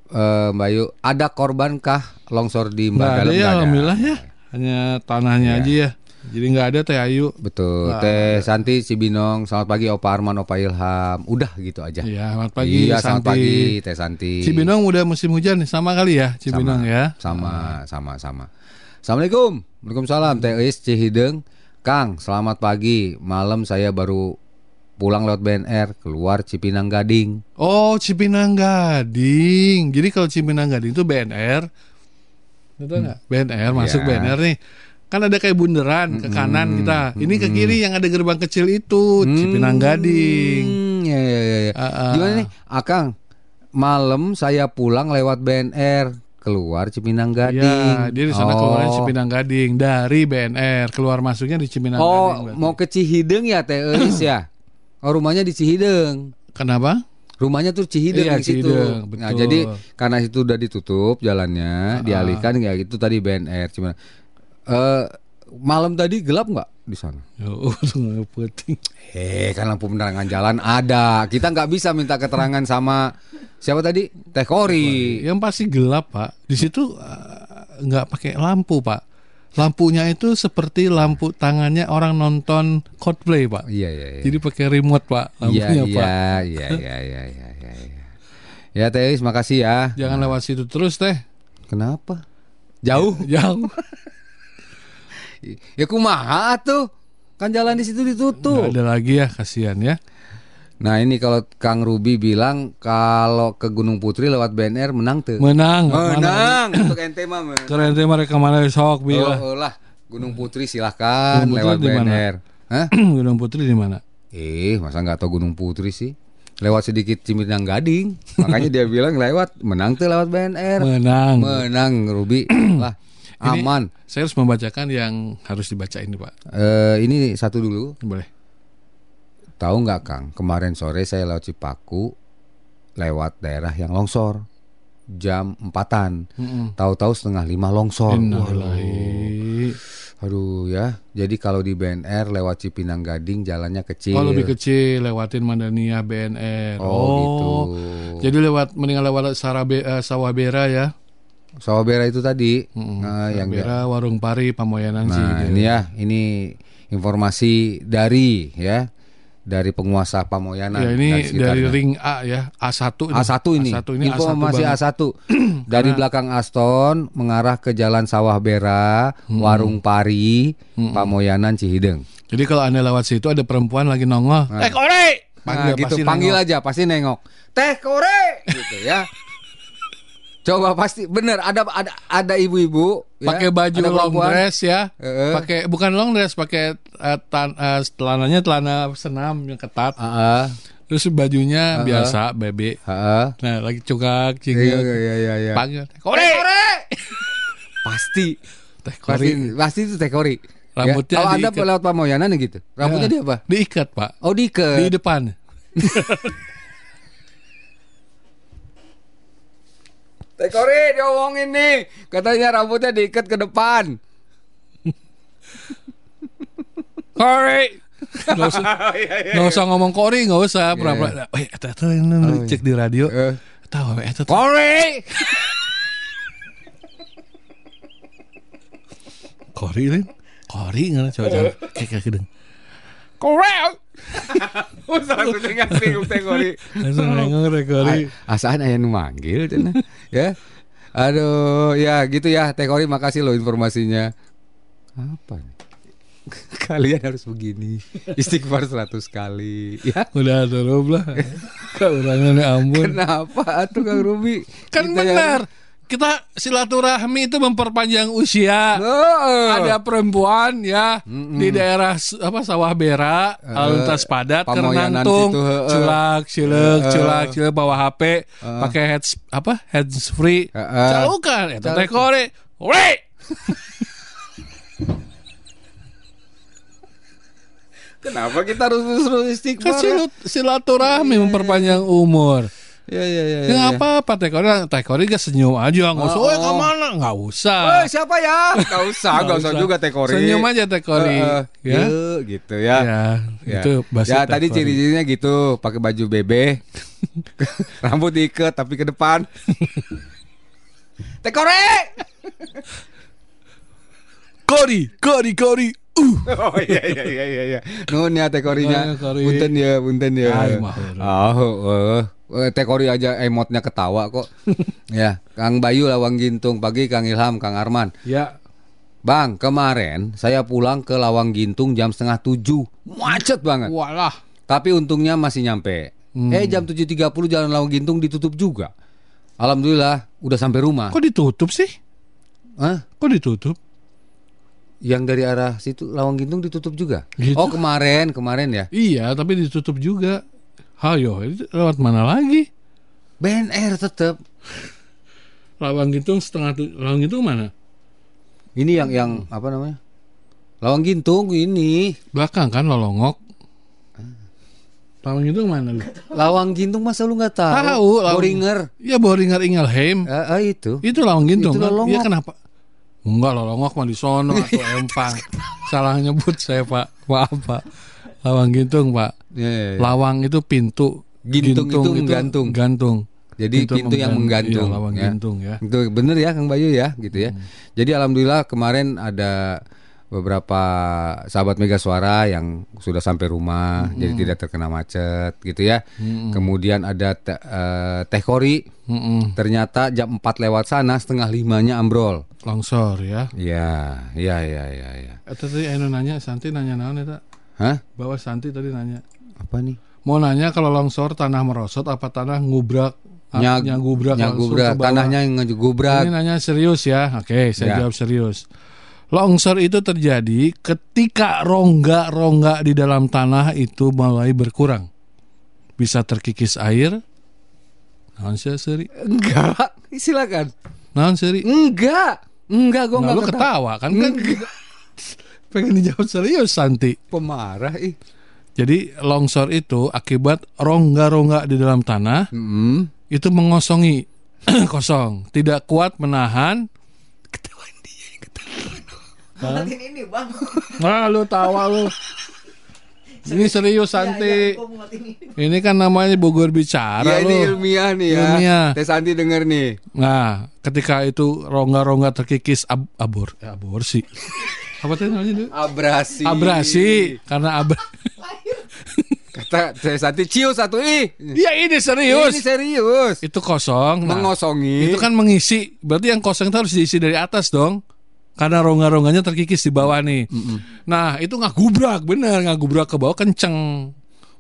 Eh, Mbak Yu, ada korban kah longsor di Mbak ada Dalam? ya alhamdulillah ya. Hanya tanahnya Iya. aja ya. Jadi nggak ada Teh Ayu. Betul. Nggak Teh Santi Cibinong, selamat pagi Opa Arman, Opa Ilham. Udah gitu aja. Iya, selamat pagi Iya, selamat Santi. pagi Teh Santi. Cibinong udah musim hujan nih, sama kali ya Cibinong Sama. ya. Sama, sama, sama. Assalamualaikum. Waalaikumsalam. Teh Eis Cihideng. Kang, selamat pagi. Malam saya baru pulang lewat BNR keluar Cipinang Gading. Oh, Cipinang Gading. Jadi kalau Cipinang Gading itu BNR. Betul nggak? BNR masuk Iya. BNR nih. Kan ada kayak bundaran ke kanan kita. Ini ke kiri yang ada gerbang kecil itu, Cipinang Gading. Hmm, ya, ya, ya, ya. Ah, ah. Gimana nih, Akang? Malam saya pulang lewat BNR keluar Cipinang Gading. Ya, dia di sana Oh. keluarnya Cipinang Gading dari BNR, keluar masuknya di Cipinang Oh, Gading. berarti. mau ke Cihideng ya Teh Eis ya? Oh, rumahnya di Cihideng. Kenapa? Rumahnya tuh Cihideng Iya, di situ. Cihideng, Nah, betul. jadi karena itu udah ditutup jalannya, dialihkan ya itu tadi BNR cuma eh malam tadi gelap nggak di sana? Oh, penting. Eh, kan lampu penerangan jalan ada. Kita nggak bisa minta keterangan sama siapa tadi? Teh Kori. Yang pasti gelap, Pak. Di situ eh, nggak pakai lampu, Pak. Lampunya itu seperti lampu tangannya orang nonton Coldplay, Pak. Iya, iya, iya. Jadi pakai remote, Pak. Iya, Lampunya, iya, Pak. iya, iya, iya, iya, iya, iya. Ya, Teh makasih ya. Jangan lewat situ terus, Teh. Kenapa? Jauh? Jauh. Ya kumaha tuh. Kan jalan di situ ditutup. Nggak ada lagi ya, kasihan ya. Nah ini kalau Kang Ruby bilang kalau ke Gunung Putri lewat BNR menang tuh. Menang. Menang untuk ente mah. men. Keren teh mereka mana sok bi lah. Oh, oh lah Gunung Putri silahkan Gunung Putri lewat? BNR. Hah? Gunung Putri di mana? Eh masa nggak tahu Gunung Putri sih? Lewat sedikit Cipinang Gading. Makanya dia bilang lewat menang tuh lewat BNR. Menang. Menang Ruby lah Ini aman. Saya harus membacakan yang harus dibaca ini, Pak. Eh ini satu dulu. Boleh. Tahu nggak Kang? Kemarin sore saya lewat Cipaku lewat daerah yang longsor jam empatan. Mm-mm. Tahu-tahu setengah lima longsor. Innalillahi. Aduh ya. Jadi kalau di BNR lewat Cipinang Gading jalannya kecil. Oh lebih kecil lewatin Madania BNR. Oh, gitu. Jadi lewat mendingan lewat Sarabe, eh, Sawah Bera ya. Sawabera itu tadi. Nah, Sawah yang Bera, Warung Pari, Pamoyanan sih. Nah, ini ya, ini informasi dari ya dari penguasa Pamoyanan. Ya ini sekitarnya. dari ring A ya, A1 ini. A1 ini. A1 ini Informasi A1 banget. A1. Dari belakang Aston mengarah ke Jalan Sawah Bera, Hmm. Warung Pari, Pamoyanan Cihideng. Jadi kalau Anda lewat situ ada perempuan lagi nongol. Nah. Eh, kore! Nah, gitu pasti panggil nengok. aja pasti nengok. Teh kore gitu ya. Coba pasti bener ada ada ada ibu-ibu ya, pakai baju ada long perempuan. dress ya. Heeh. Pakai bukan long dress, pakai eh, tan- eh, celananya celana senam yang ketat. Heeh. Terus bajunya Heeh. biasa bebe. Heeh. Nah, lagi cukak Iya cingil. iya iya iya. iya. Panggil. Kore! Pasti Teh pasti kori. pasti itu teh kori. Rambutnya ya. Kalau Anda lewat Pamoyanan ya gitu. Rambutnya Ya, dia apa? Diikat, Pak. Oh, diikat. Di depan. Teh Kori diomongin nih. Katanya rambutnya diikat ke depan. Kore! Nggak usah, iya, nggak usah ngomong kori, nggak usah. Pura-pura. Eh, eta tuh ini cek di radio. Eh. Tahu, eh, tuh. Kori. Kori, Lin. Kori, nggak coba coba. Kayak kayak. Kori. Kori. Asaan aya nu manggil cenah. ya. Aduh, ya gitu ya Teh Kori makasih loh informasinya. Apa nih? Kalian harus begini. Istighfar 100 kali. Ya. Udah turun lah. Keurangannya ampun. Kenapa atuh Kang Ruby? Kan Kita yang- benar. Kita silaturahmi itu memperpanjang usia. Oh. Ada perempuan ya di daerah apa sawah bera, lalu lintas padat, kerenantung, situ, heeh. culak, cilek, Heeh. culak, cilek bawa HP, pakai heads apa hands free, Heeh. calukan, itu teh kore. Kenapa kita harus terus Kan silut- silaturahmi memperpanjang umur. Ya ya ya. Ya nggak apa-apa teh kori, teh kori gak senyum aja nggak usah. Oh, Oh, oh. ke mana? Nggak usah. Eh, siapa ya? Gak usah, gak usah juga tekori. Senyum aja teh kori. Eh, eh, ya. yuk, gitu ya. Ya, Ya. itu ya tadi ciri-cirinya gitu, pakai baju bebe, rambut diikat tapi ke depan. Tekore. Kori, kori, kori. Uh. Oh iya iya iya iya. iya. Ya tekorinya. Oh, kori. Punten ya, punten ya. Ay, mah, Oh, eh, tekori aja emotnya ketawa kok. ya, Kang Bayu Lawang Gintung pagi Kang Ilham, Kang Arman. Ya, Bang, kemarin saya pulang ke Lawang Gintung jam setengah tujuh, macet banget. walah. Tapi untungnya masih nyampe. Hmm. Eh jam 7.30 jalan Lawang Gintung ditutup juga. Alhamdulillah udah sampai rumah. Kok ditutup sih? Hah? Kok ditutup? Yang dari arah situ Lawang Gintung ditutup juga. Gitu. Oh kemarin kemarin ya. Iya, tapi ditutup juga. Hayo, lewat mana lagi? BNR tetap. Lawang Gintung setengah Lawang Gintung mana? Ini yang yang apa namanya? Lawang Gintung ini. Belakang kan Lolongok. Lawang Gintung mana lu? Lawang Gintung masa lu nggak tahu? Tahu, Lawang- Boringer. Ya Boringar Ingelheim. Eh, eh, itu. Itu Lawang Gintung Itu kan? Iya kenapa? Enggak Lolongok mah di sono atau Empang. Salah nyebut saya Pak. Maaf Pak. Lawang Gintung Pak. Ya, ya, ya. Lawang itu pintu. Gintung itu menggantung. Gantung. Jadi pintu yang menggantung, Iya, lawang ya. gintung ya. Itu bener ya Kang Bayu ya gitu ya. Jadi alhamdulillah kemarin ada beberapa sahabat Mega Suara yang sudah sampai rumah jadi tidak terkena macet gitu ya. Kemudian ada te- eh, Teh Kori Mm-mm. ternyata jam 4 lewat sana setengah limanya ambrol. Longsor ya. Iya, iya, iya, iya, iya. Itu tadi Eno nanya, Santi nanya naon eta? Hah? Bawa Santi tadi nanya. Apa nih? Mau nanya kalau longsor tanah merosot apa tanah ngubrak? Ah, Nyag- nyagubrak nyagubrak, tanahnya yang ngegubrak. Ini nanya serius ya. Oke, saya Ya. jawab serius. Longsor itu terjadi ketika rongga-rongga di dalam tanah itu mulai berkurang. Bisa terkikis air. Naon seri? Enggak, silakan. Naon seri? Enggak. Enggak, gua Nah, enggak lu ketawa kan kan? Pengen dijawab serius Santi. Pemarah ih. Jadi longsor itu akibat rongga-rongga di dalam tanah Hmm. itu mengosongi kosong, tidak kuat menahan. Ketahuan dia, ketahuan. Ini bang Wah, lu tawa lu. Ini serius Santi. Gua mau ini Ini kan namanya Bogor bicara Ya ini ilmiah nih ya. Ilmiah. Teh Santi denger nih. Nah, ketika itu rongga-rongga terkikis ab abor, eh, aborsi. Apa tadi namanya dulu? Abrasi. Abrasi karena ab Kata Teh Santi ciu satu ih. Ya ini serius. Ini serius. Itu kosong. Nah, Mengosongi. Itu kan mengisi. Berarti yang kosong itu harus diisi dari atas dong. Karena rongga-rongganya terkikis di bawah nih. Nah, itu nggak gubrak, bener nggak gubrak ke bawah kenceng.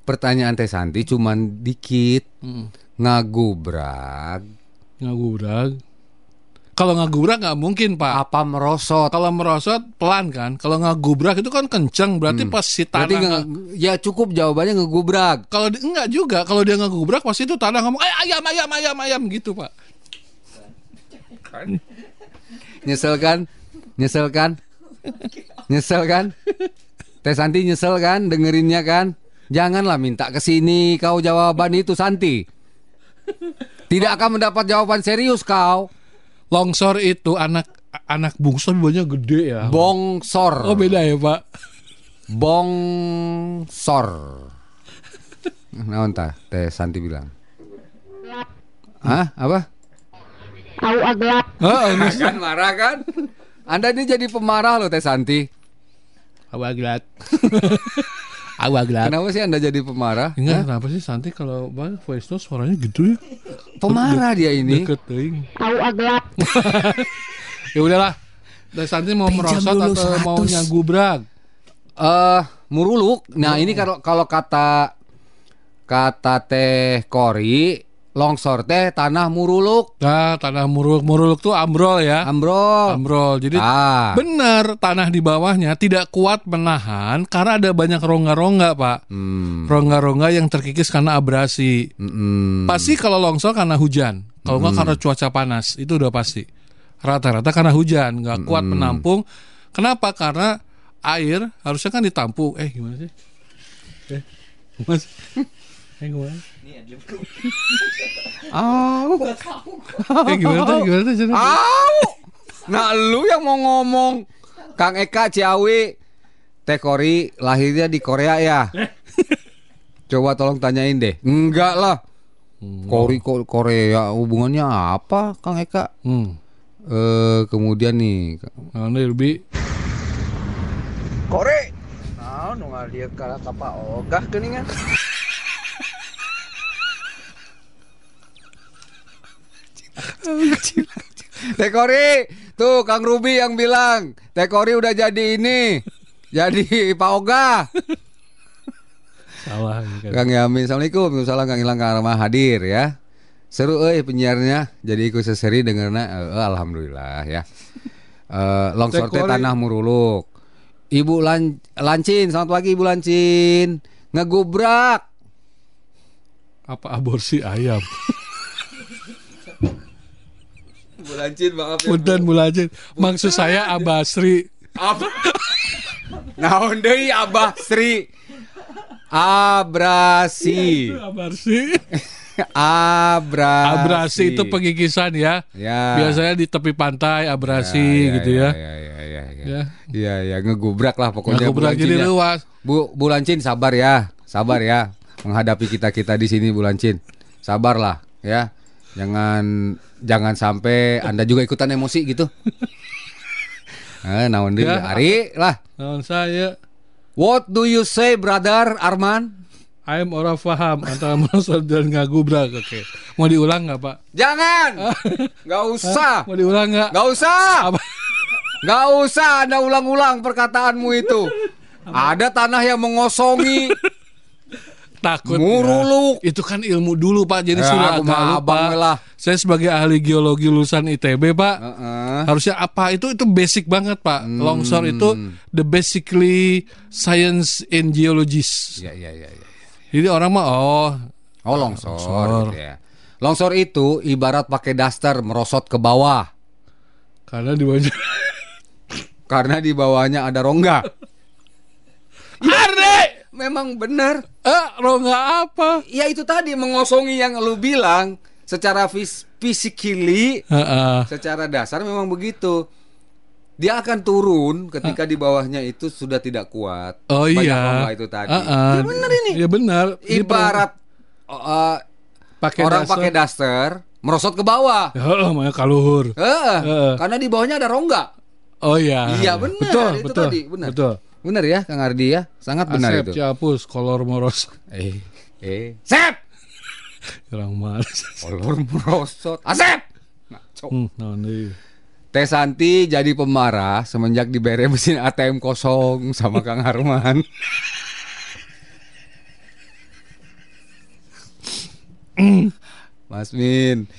pertanyaan Teh Santi cuman dikit. Ngagubrak. Nggak gubrak. Kalau nggak gubrak nggak mungkin pak. Apa merosot? Kalau merosot pelan kan. Kalau nggak gubrak itu kan kenceng. Berarti pas si Berarti tanah. nge- nggak- ya cukup jawabannya ngegubrak. Kalau enggak juga. Kalau dia nggak gubrak pasti itu tanah ngomong "Eh, ayam ayam ayam ayam gitu pak. Nyesel kan? Nyesel kan? Nyesel kan? Teh Santi nyesel kan dengerinnya kan? Janganlah minta ke sini kau jawaban itu Santi. Tidak akan mendapat jawaban serius kau. Longsor itu anak anak bungsu banyak gede ya. Bongsor. Oh beda ya pak. Bongsor. Nah, entah Teh Santi bilang. Hah? Apa? Au aglap. Oh, Kan marah kan? Anda ini jadi pemarah loh Teh Santi. awak gelat. awak gelat. Kenapa sih Anda jadi pemarah? Enggak, kenapa sih Santi kalau bang voice note suaranya gitu ya? Pemarah dia ini. Deket teuing. Aglap. Ya udahlah. Dan Santi mau Pinjam merosot atau mau 100. nyagubrak? eh muruluk. Nah, ini kalau kalau kata kata Teh Kori, longsor teh tanah muruluk, Nah, tanah muruluk muruluk tuh ambrol ya. ambrol. Ambrol. Jadi Ah. benar tanah di bawahnya tidak kuat menahan karena ada banyak rongga-rongga, Pak. Hmm. Rongga-rongga yang terkikis karena abrasi. Mm-mm. Pasti kalau longsor karena hujan. Kalau nggak karena cuaca panas, itu udah pasti. Rata-rata karena hujan, nggak kuat menampung. Kenapa? Karena air harusnya kan ditampung. Eh gimana sih? Eh, mas, eh gimana? Ya. Au. Eh gimana tuh? Gimana tuh? Au. Nah, lu yang mau ngomong Kang Eka Ciawi Tekori lahirnya di Korea ya? Coba tolong tanyain deh. Enggak lah. Kori Ko- Korea hubungannya apa Kang Eka? Hmm. Eh kemudian nih ini lebih Kore. Nah, nu dia ka kapa ogah geuningan. Tekori, tuh Kang Ruby yang bilang Tekori udah jadi ini, jadi Pak Oga. salah kan. Kang Yamin, assalamualaikum, Waalaikumsalam Kang Ilang Kang Rama hadir ya. Seru euy penyiarnya, jadi ikut seseri dengerna, eh, alhamdulillah ya. Eh, longsor teh tanah muruluk. Ibu Lan Lancin, selamat pagi Ibu Lancin. Ngegubrak. apa aborsi ayam? Ibu Lancin maaf ya. Punten Bulajin. Maksud saya Abasri. Apa? Naon deui Abah Sri? Abrasi. Abarsi. Abrasi. Abrasi itu pengikisan ya. Ya. Biasanya di tepi pantai abrasi gitu ya. Ya, ya, ya, ya. Ya. Iya, ya, ngegubrak lah pokoknya. Lancin jadi ya. luas. Bu Bulancin sabar ya, sabar ya menghadapi kita kita di sini Bulancin, sabarlah ya, jangan jangan sampai anda juga ikutan emosi gitu. Eh, naon Ya. Ari lah. Naon saya What do you say brother Arman? I'm orang paham antara merosot dan ngagubrak. Oke. Mau diulang nggak Pak? Jangan, nggak usah, Mau diulang nggak? nggak usah, Apa? nggak usah anda ulang-ulang perkataanmu itu. Ada tanah yang mengosongi. Takut. Muruluk. ya. Itu kan ilmu dulu Pak. Jadi Ya, sudah agak lupa. lah. Saya sebagai ahli geologi lulusan ITB Pak. Heeh. Harusnya apa itu itu basic banget Pak. Hmm. Longsor itu the basically science in geologist. Ya, ya, ya, ya. Jadi orang mah oh Oh longsor, Longsor. gitu ya. Longsor itu ibarat pakai daster merosot ke bawah karena di bawah karena di bawahnya ada rongga. Arne! Memang benar. Eh, rongga apa? Ya itu tadi mengosongi yang lu bilang secara fis physically, Heeh. secara dasar memang begitu. Dia akan turun ketika di bawahnya itu sudah tidak kuat. Oh Banyak iya. rongga itu tadi. Heeh. Ya benar ini. Ya benar. Ibarat uh, pakai orang pakai daster merosot ke bawah. Ya Allah, makanya kaluhur. Heeh, Heeh. karena di bawahnya ada rongga. Oh iya. Iya, benar. Betul, Itu betul. tadi, benar. Betul. Benar ya, Kang Ardi ya, sangat benar Asep itu. Ciapus, kolor moros. Eh, eh, Sep, Kurang males. kolor merosot. Asep. Ngaco. Hmm, nah, nih. Teh Santi jadi pemarah semenjak diberi mesin ATM kosong sama Kang Harman. Mas Min,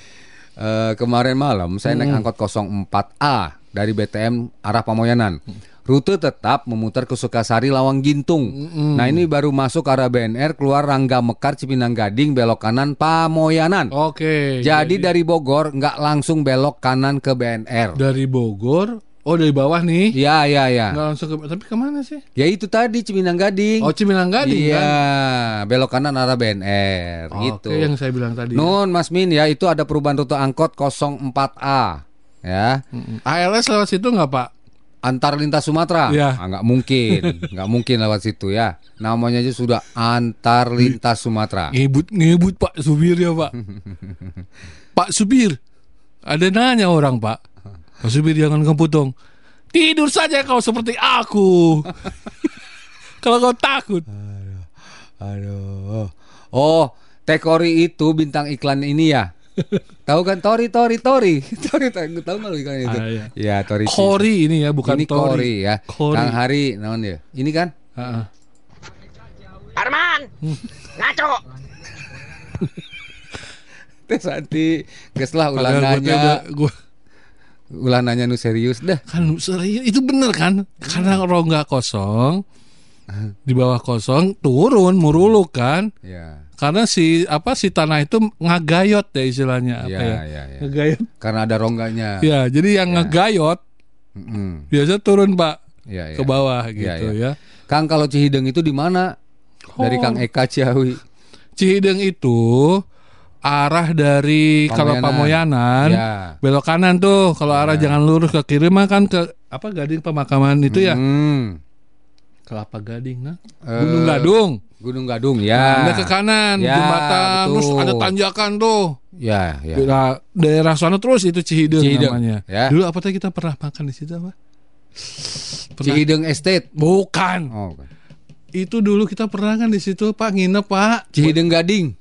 eh, kemarin malam saya naik angkot 04A dari BTM arah Pamoyanan. Rute tetap memutar ke Sukasari Lawang Gintung. Nah ini baru masuk arah BNR keluar Rangga Mekar Cipinang Gading belok kanan Pamoyanan. Oke. Jadi dari Bogor nggak langsung belok kanan ke BNR. dari Bogor, oh dari bawah nih. Ya ya ya. Nggak langsung ke tapi ke mana sih? Ya itu tadi Cipinang Gading. Oh Cipinang Gading Iya, kan? belok kanan arah BNR gitu. Oke, yang saya bilang tadi. Nun Mas Min ya itu ada perubahan rute angkot 04A ya. ALS lewat situ nggak Pak? Antar lintas Sumatera. Iya. Ah, nggak mungkin, nggak mungkin lewat situ ya. Namanya aja sudah antar lintas Sumatera. Ngebut ngebut Pak Supir ya Pak. Pak Supir, ada nanya orang Pak. Pak Supir jangan keputong. Tidur saja kau seperti aku. Kalau kau takut. Aduh. Oh, Tekori itu bintang iklan ini ya. Tahu kan Tori Tori Tori. Tori tahu tahu nggak lu iklan itu? Ah, iya. Ya Tori. Kori ini ya, bukan ini Tori. Kori ya. Kori. Kang Hari, naon ya? Ini kan? Heeh. Arman. Ngaco. Teh Santi, geus lah Padahal gua nanya nu serius dah. kan serius itu bener kan? Karena rongga kosong di bawah kosong turun muruluk kan? Ya. Karena si apa si tanah itu ngagayot ya istilahnya apa Ya, ya? ya, ya. Ngagayot. Karena ada rongganya. Ya, jadi yang ngegayot Mm-mm. biasa turun Pak Ya, ya. ke bawah Ya, gitu ya. ya. Kang kalau Cihideng itu di mana? Dari Oh. Kang Eka Ciawi. Cihideng itu arah dari kalau Pamoyanan. Pamoyanan Ya. belok kanan tuh. Kalau arah jangan lurus ke kiri mah kan ke apa Gading pemakaman itu ya. Hmm. Kelapa Gading nah. Eh, Gunung Gadung. Gunung Gadung ya. Ada ke kanan Ya, jembatan terus betul. ada tanjakan tuh. Ya, ya. Nah, daerah sana terus itu Cihideng, Cihideng, namanya. ya. Dulu apa tadi kita pernah makan di situ apa? Pernah. Cihideng Estate. Bukan. Oh, bukan. Itu dulu kita pernah kan di situ Pak nginep Pak. Cihideng Gading.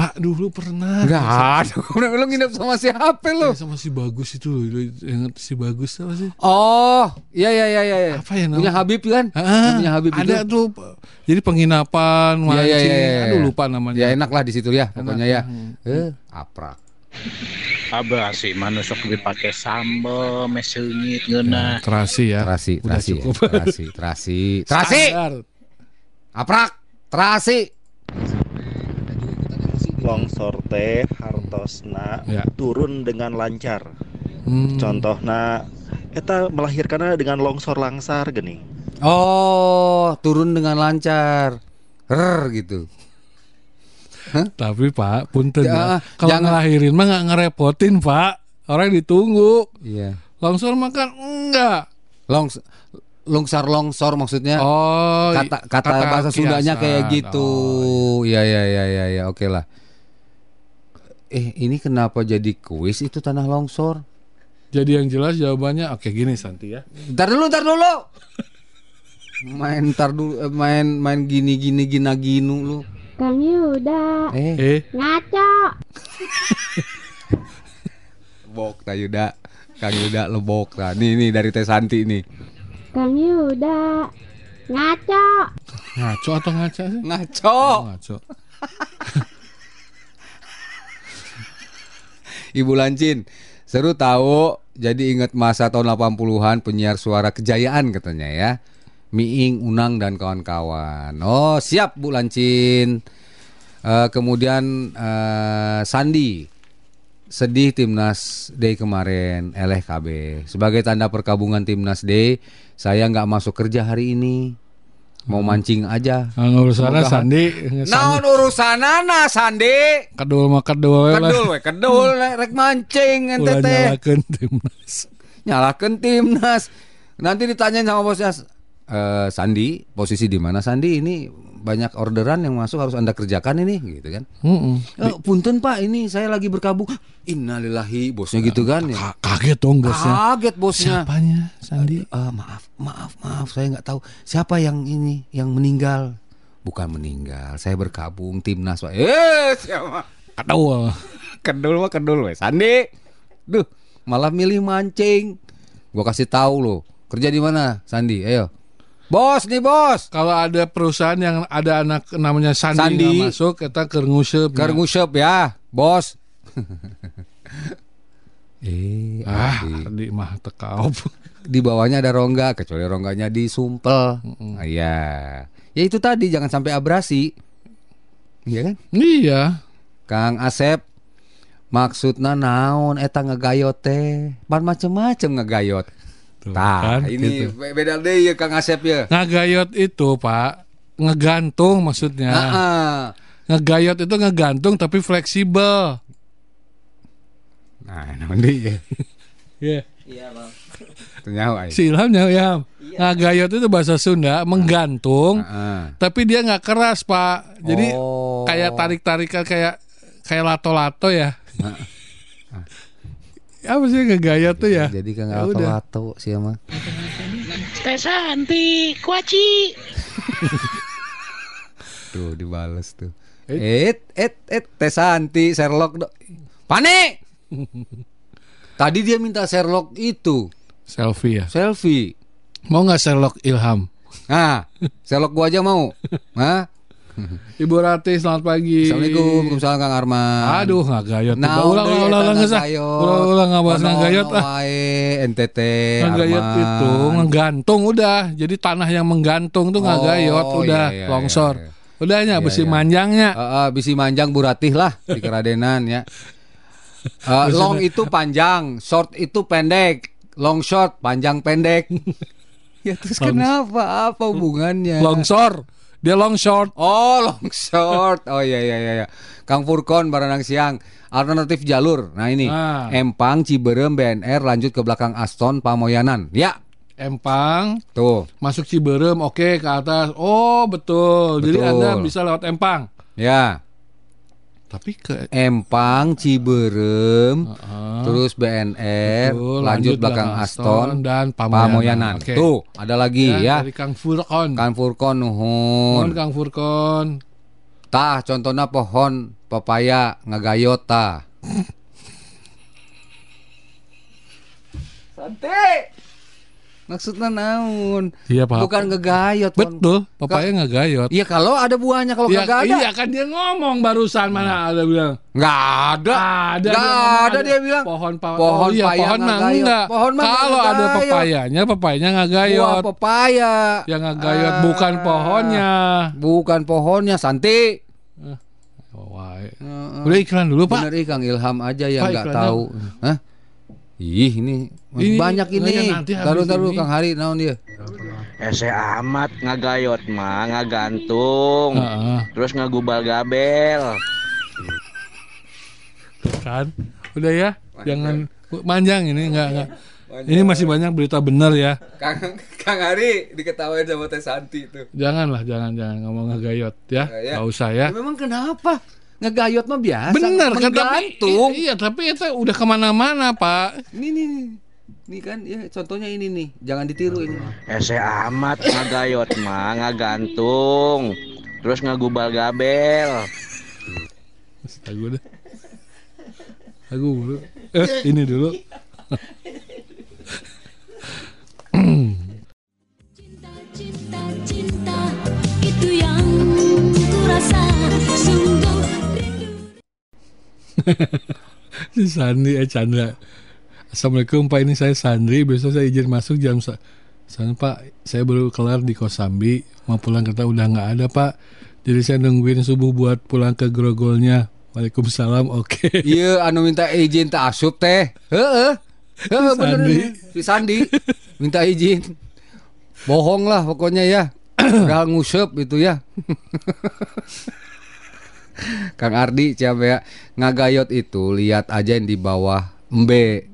Pak dulu pernah. Enggak ada. Lu nginep sama siapa lu? Eh, sama si bagus itu loh, Lu ingat si bagus apa sih? Oh, iya iya iya iya. Apa ya Punya namanya? Habib kan? Ah, Punya Habib ada itu. tuh jadi penginapan Iya, mancing iya, iya, iya. aduh lupa namanya Ya enak lah di situ ya, pokoknya ya. Hmm. Eh, aprak. Abah sih mana sok dipakai sambal meseungit geuna. terasi ya Terasi, Udah terasi, ya. terasi, terasi, terasi, aprak, terasi. Longsor teh hartosna Ya. turun dengan lancar Hmm. contohna eta melahirkannya dengan longsor langsar gini Oh, turun dengan lancar. Rer gitu. tapi pak punten Ya, ya, kalau jangan- ngelahirin mah nggak ngerepotin pak orang ditunggu Iya. longsor makan enggak Longs longsar longsor maksudnya. oh kata kata, bahasa Sundanya kayak gitu. Iya iya iya iya ya, oke lah. Eh, ini kenapa jadi kuis itu tanah longsor? jadi yang jelas jawabannya oke gini Santi ya Ntar dulu, ntar dulu. Main ntar dulu, eh, main main gini gini gina ginu lu. Kang Yuda Eh, eh ngaco. lebok ta Yuda. Kang Yuda lebok ta. Nih nih dari Teh Santi nih. Kang Yuda ngaco. ngaco atau ngaca sih Ngaco. Oh, ngaco Ibu Lancin, seru tahu. Jadi ingat masa tahun 80-an penyiar suara kejayaan katanya ya. Miing, Unang dan kawan-kawan. Oh, siap Bu Lancin. Eh, kemudian eh, Sandi sedih timnas D kemarin eleh KB sebagai tanda perkabungan timnas D saya nggak masuk kerja hari ini mau mancing aja. Nah, urusannya Semoga- Sandi naon urusanana Sandi? Kedul mah kedul lah kedul we. Kedul rek rek mancing ente teh. nyalakeun timnas nyalakan timnas nanti ditanyain sama bosnya eh Sandi posisi di mana Sandi? Ini banyak orderan yang masuk harus anda kerjakan ini gitu kan? Mm-mm. Eh, punten pak ini saya lagi berkabung. Innalillahi bosnya gitu kan ya? Ka- kaget dong bosnya. Kaget bosnya. Siapanya Sandi? Eh, maaf maaf maaf saya nggak tahu. Siapa yang ini yang meninggal? Bukan meninggal saya berkabung timnas pak. Eh siapa? Kedul. Kedul mah kedul we Sandi duh malah milih mancing. Gua kasih tahu lo kerja di mana Sandi? Ayo bos nih bos. Kalau ada perusahaan yang ada anak namanya Sandi, Sandi. masuk kita Keur nguseup ya. Bos. Eh ah Adi. di mah tekaop di bawahnya ada rongga kecuali rongganya disumpel. Ah, iya. Ya itu tadi jangan sampai abrasi. Iya kan? Iya. Kang Asep maksudna naon eta ngegayot teh pan macem-macem ngegayot Tuh, Tah, kan, ini gitu. be- beda deh ya Kang Asep ya. ngagayot itu pak ngegantung maksudnya Heeh. ngegayot itu ngegantung tapi fleksibel Nah, naon deui ya. Iya. Iya bang. Nyaho ai. si Ilham nyaho ya ngagayot itu bahasa Sunda menggantung Heeh. tapi dia nggak keras pak jadi Oh. kayak tarik tarikan kayak kayak lato lato ya apa sih ngegayot tuh ya Jadi Kang Ya udah. Alto sih mah. Teh Santi, kuaci. Tuh dibales tuh. Et et et Teh Santi Sherlock do. Panik. Tadi dia minta Sherlock itu selfie ya selfie. mau nggak Sherlock Ilham Nah, Sherlock gua aja mau. Hah? Ibu Rati selamat pagi Assalamualaikum, Waalaikumsalam Kang Arman. aduh ngagayot Nah, ulang ulang ulang ulang nggak sah ulang ulang nggak bahas ngagayot ah Wae NTT Arman. itu ngegantung udah jadi tanah yang menggantung tuh ngagayot Oh, udah iya, iya, longsor iya, iya. udahnya Iya, besi iya. manjangnya Eh, eh, bisi manjang buratih lah di keradenan ya. Eh, long itu panjang, short itu pendek. Long short, panjang pendek. ya terus Long- kenapa? Apa hubungannya? longsor Dia long short. Oh, long short. Oh iya iya iya. iya. Kang Furkon Baranang Siang. Alternatif jalur. Nah ini Ah. Empang, Ciberem, BNR lanjut ke belakang Aston, Pamoyanan. Ya, Empang tuh. masuk Ciberem, oke ke atas. Oh betul. Jadi Betul. anda bisa lewat Empang. Ya, Tapi ke Empang, Ciberem, Heeh. terus BNR, Betul, lanjut belakang Aston, dan Pamoyanan. Pamoyanan. Oke. Tuh, ada lagi ya. Dari Kang Furkon. Kang Furkon Mohon nuhun. Kang Furkon. Tah, contohnya pohon pepaya ngagayot tah. Santai. Maksudnya naon? Iya Pak. Bukan ngegayot. Betul. Papaya nggak gayot. Iya kalau ada buahnya kalau Iya, kagak ada. iya kan dia ngomong barusan mana ada bilang. Nggak ada. Ada, Nggak dia ngomong ada dia bilang. Pohon pa- Pohon oh, iya, paya pohon mah enggak. Pohon mah Kalau ada gayot. pepayanya, pepayanya nggak Buah pepaya. Yang nggak gayot Ah. bukan pohonnya. Bukan pohonnya, Santi. Oh, wae. Heeh. Udah iklan dulu Pak. Bener Kang Ilham aja yang nggak tahu. Hah? Ih ini, Ini, banyak ini. iya, Taruh taruh ini. Kang Hari naon dia? Ese amat ngagayot mah ngagantung Heeh. terus ngagubal gabel Kan. Udah ya. Jangan manjang ini enggak enggak. Ini masih banyak berita benar ya. Kang Kang Hari diketawain sama Teh Santi tuh. Janganlah, jangan jangan ngomong ngegayot ya. Ya, ya. Nggak usah ya. Memang kenapa? Ngegayot mah biasa. Bener kan tapi iya tapi itu udah ke mana-mana Pak. Ini nih, nih. Ini kan ya contohnya ini nih. Jangan ditiru ini. Ese amat ngagayot mah ngagantung terus ngagubal gabel Lagu deh. Lagu dulu. Eh, ini dulu. Cinta itu yang kurasa sungguh Si Sandi eh Chandra. Assalamualaikum Pak ini saya Sandri besok saya izin masuk jam sa- sana Pak saya baru kelar di Kosambi mau pulang kereta udah nggak ada Pak jadi saya nungguin subuh buat pulang ke Grogolnya Waalaikumsalam oke Iya, anu minta izin tak asup teh. Heeh. Heeh bener. Si Sandi minta izin. Bohong lah pokoknya ya. Udah ngusep itu ya. Kang Ardi siapa ya ngagayot itu lihat aja yang di bawah embe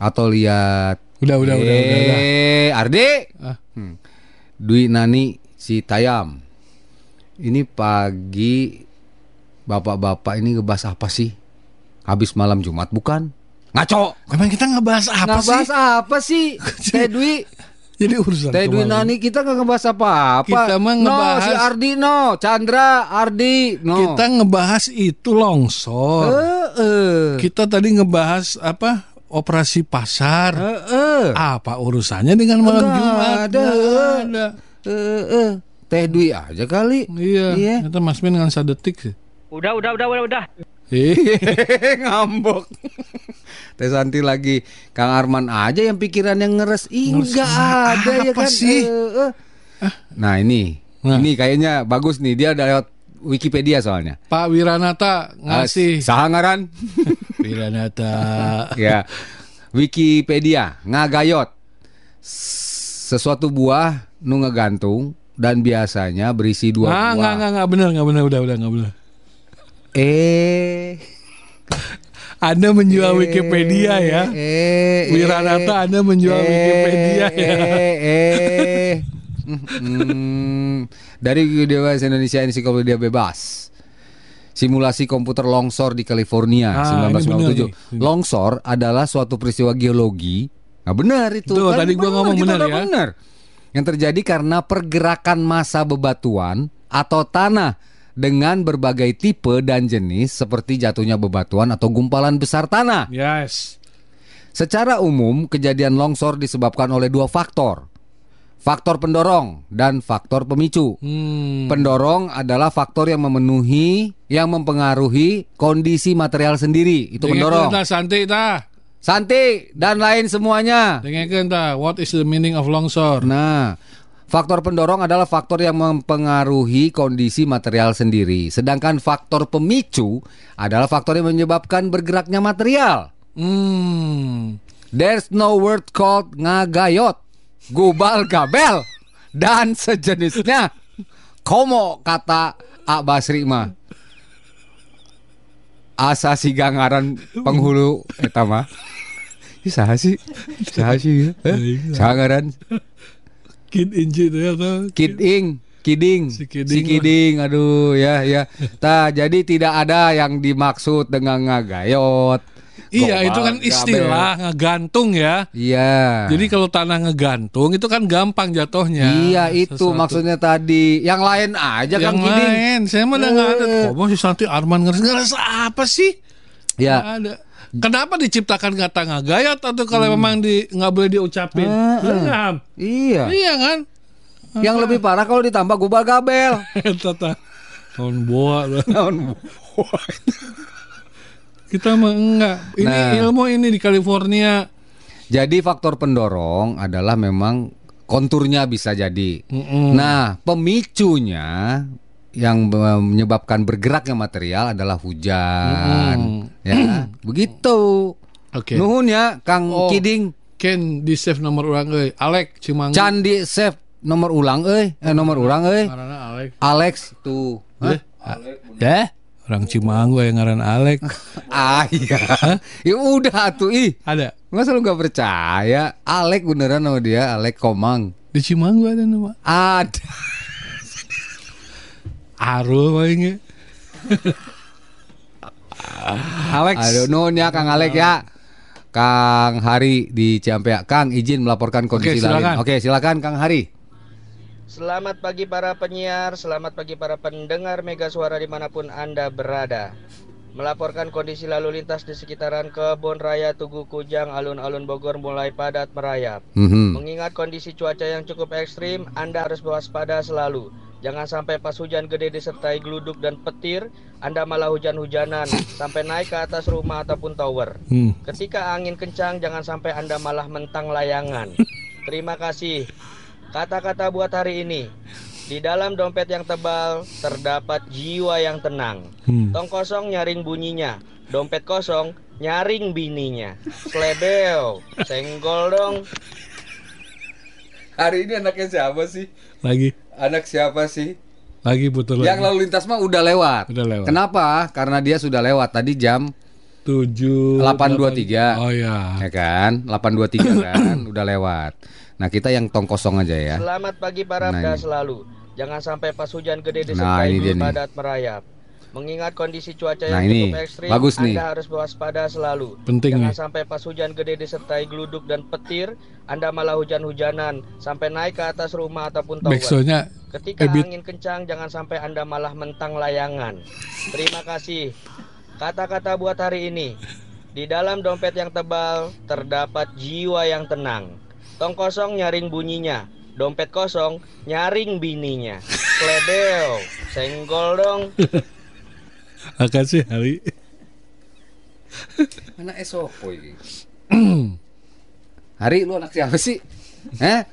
atau lihat udah udah udah udah, udah. Eh, Ardi. Ah. Hmm. Dwi Nani si Tayam. Ini pagi bapak-bapak ini ngebahas apa sih? Habis malam Jumat bukan? Ngaco. Emang kita ngebahas apa ngebahas sih? apa sih? Teh Dwi. Jadi urusan Teh Dwi. Nani kita nggak ngebahas apa-apa. Kita mah No, ngebahas- si Ardi no, Chandra, Ardi no. Kita ngebahas itu longsor. Heeh. Kita tadi ngebahas apa? Operasi pasar. Heeh. Apa urusannya dengan malam Nggak Jumat? ada. Nggak ada. Heeh. Teh Dwi aja kali. Iya. Iya. Kita Mas Min dengan sadetik sih. Udah, udah, udah, udah, udah. Eh, ngambok. Teh Santi lagi Kang Arman aja yang pikiran yang ngeres. Ih, Ngeres Enggak apa ada ya kan. sih? Eh, eh. Nah, ini. Nah. Ini kayaknya bagus nih. Dia ada lewat Wikipedia soalnya. Pak Wiranata ngasih Sahangaran. Wiranata. ya. Wikipedia ngagayot. Sesuatu buah nu ngegantung dan biasanya berisi dua Ah, buah. enggak enggak enggak benar enggak benar udah udah enggak benar. Eh. Anda menjual Eh, Wikipedia ya. Eh, eh, Wiranata Anda menjual eh, Wikipedia ya. Eh, eh. Hmm, dari Dewa Indonesia Ensiklopedia Bebas. Simulasi komputer longsor di California Ah, ini benar 1997. nih. Longsor adalah suatu peristiwa geologi. Nah, benar itu. Tuh, Kan tadi gua ngomong benar ya. benar. Yang terjadi karena pergerakan massa bebatuan atau tanah dengan berbagai tipe dan jenis seperti jatuhnya bebatuan atau gumpalan besar tanah. Yes. Secara umum, kejadian longsor disebabkan oleh dua faktor. Faktor pendorong dan faktor pemicu. Hmm. Pendorong adalah faktor yang memenuhi, yang mempengaruhi kondisi material sendiri. Itu pendorong. Dengarkan tah santai tah. Santi dan lain semuanya. Dengarkan tah. What is the meaning of longsor? Nah, faktor pendorong adalah faktor yang mempengaruhi kondisi material sendiri. Sedangkan faktor pemicu adalah faktor yang menyebabkan bergeraknya material. Hmm. There's no word called ngagayot, gubal gabel, dan sejenisnya. komo kata A Basri mah. Asa si gangaran penghulu eta mah. Saha sih? Saha sih? Eh? Saha ngaran? Kid ya tuh. Kid Ing, Kiding, si Kiding Kiding, aduh ya ya. Tah, jadi tidak ada yang dimaksud dengan ngagayot. Iya itu kan gabel. istilah ngegantung ya. Iya. Jadi kalau tanah ngegantung itu kan gampang jatuhnya. Iya itu Sesuatu. maksudnya tadi. Yang lain aja yang Kiding. lain. Saya mah udah nggak ada. Eh. Kok si Santi Arman ngeres ngeres apa sih? Ya. Nggak ada. Kenapa diciptakan kata ngagayat atau kalau memang di nggak boleh diucapin? Hmm. Eh, eh. Belum. Iya. Iya kan? Yang lebih parah kalau ditambah gubal gabel. Tata. Tahun boa. Naon Kita mah enggak. Ini Nah. ilmu ini di California. Jadi faktor pendorong adalah memang konturnya bisa jadi. Mm-mm. Nah, pemicunya yang menyebabkan bergeraknya material adalah hujan. Ya, begitu. Oke. Nuhun ya, Kang Oh. Kiding. Ken di save nomor orang euy. Alek Cimanggu. Can di save nomor ulang euy, eh nomor ulang euy. Alek. Alex tuh. Hah? Deh. Orang Cimanggu yang ngaran Alek. Ah iya. ya udah tuh ih. Ada. Masa lu gak percaya? Alek beneran sama dia, Alek Komang. Di Cimanggu ada nama. Ada. Arul paling Alex. Aduh, nun ya Kang Alek ya. Kang Hari di Ciampea. Kang izin melaporkan kondisi Oke, silakan. lain. Oke, silakan Kang Hari. Selamat pagi para penyiar, selamat pagi para pendengar Mega Suara di mana pun Anda berada. Melaporkan kondisi lalu lintas di sekitaran Kebun Raya Tugu Kujang, alun-alun Bogor mulai padat merayap. Mhm. Mengingat kondisi cuaca yang cukup ekstrim, Anda harus waspada selalu. Jangan sampai pas hujan gede disertai geluduk dan petir, Anda malah hujan-hujanan sampai naik ke atas rumah ataupun tower. Hmm. Ketika angin kencang, jangan sampai Anda malah mentang layangan. Terima kasih. Kata-kata buat hari ini. Di dalam dompet yang tebal terdapat jiwa yang tenang. Hmm. Tong kosong nyaring bunyinya. Dompet kosong nyaring bininya. Slebeo, senggol dong. Hari ini anaknya siapa sih? Lagi. Anak siapa sih? Lagi putar Yang lagi. lalu lintas mah udah lewat. Udah lewat. Kenapa? Karena dia sudah lewat tadi jam 7 8.23. Oh ya. Ya kan? 8.23 kan udah lewat. Nah, kita yang tong kosong aja ya. Selamat pagi para Nah, selalu. Jangan sampai pas hujan gede Nah, disertai nih. padat merayap. Mengingat kondisi cuaca Nah, yang ini. cukup ekstrim, Bagus nih. Anda harus waspada selalu. Penting Jangan nih. sampai pas hujan gede disertai geluduk dan petir, Anda malah hujan-hujanan sampai naik ke atas rumah ataupun tower. Backsoundnya Ketika Ebit. angin kencang, jangan sampai Anda malah mentang layangan. Terima kasih. Kata-kata buat hari ini. Di dalam dompet yang tebal terdapat jiwa yang tenang. Tong kosong nyaring bunyinya. Dompet kosong nyaring bininya. Kledeo, senggol dong. Makasih Hari. Anak esopo ini. Hari lu anak siapa sih? Eh?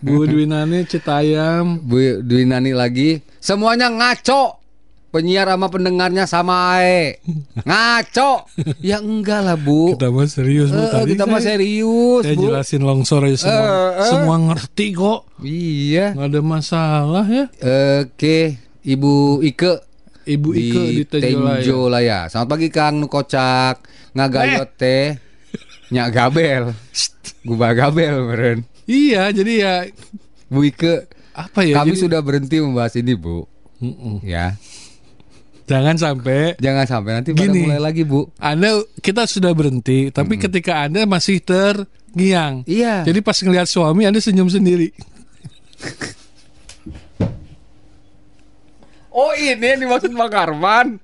Bu Dwinani Citayam. Bu Dwinani lagi. Semuanya ngaco. Penyiar sama pendengarnya sama ae. Ngaco. Ya enggak lah, Bu. Kita mah serius Bu Eh, tadi. kita mah serius, Saya Bu. jelasin longsor aja semua. Eh, eh. Semua ngerti kok. Iya. Nggak ada masalah ya. Oke, Ibu Ike. Ibu Ike di Tenjolaya. Tenjolaya. Selamat pagi Kang Nu Kocak. Ngagayot Eh. teh. Nyak gabel. Gubah gabel meren. Iya, jadi ya Bu Ike. apa ya? Kami jadi- sudah berhenti membahas ini, Bu. Mm-mm. Ya. Jangan sampai Jangan sampai nanti pada Gini. mulai lagi, Bu. Anda kita sudah berhenti, tapi ketika Anda masih terngiang. Iya. Jadi pas ngelihat suami Anda senyum sendiri. Oh, ini yang dimaksud Bang Arman.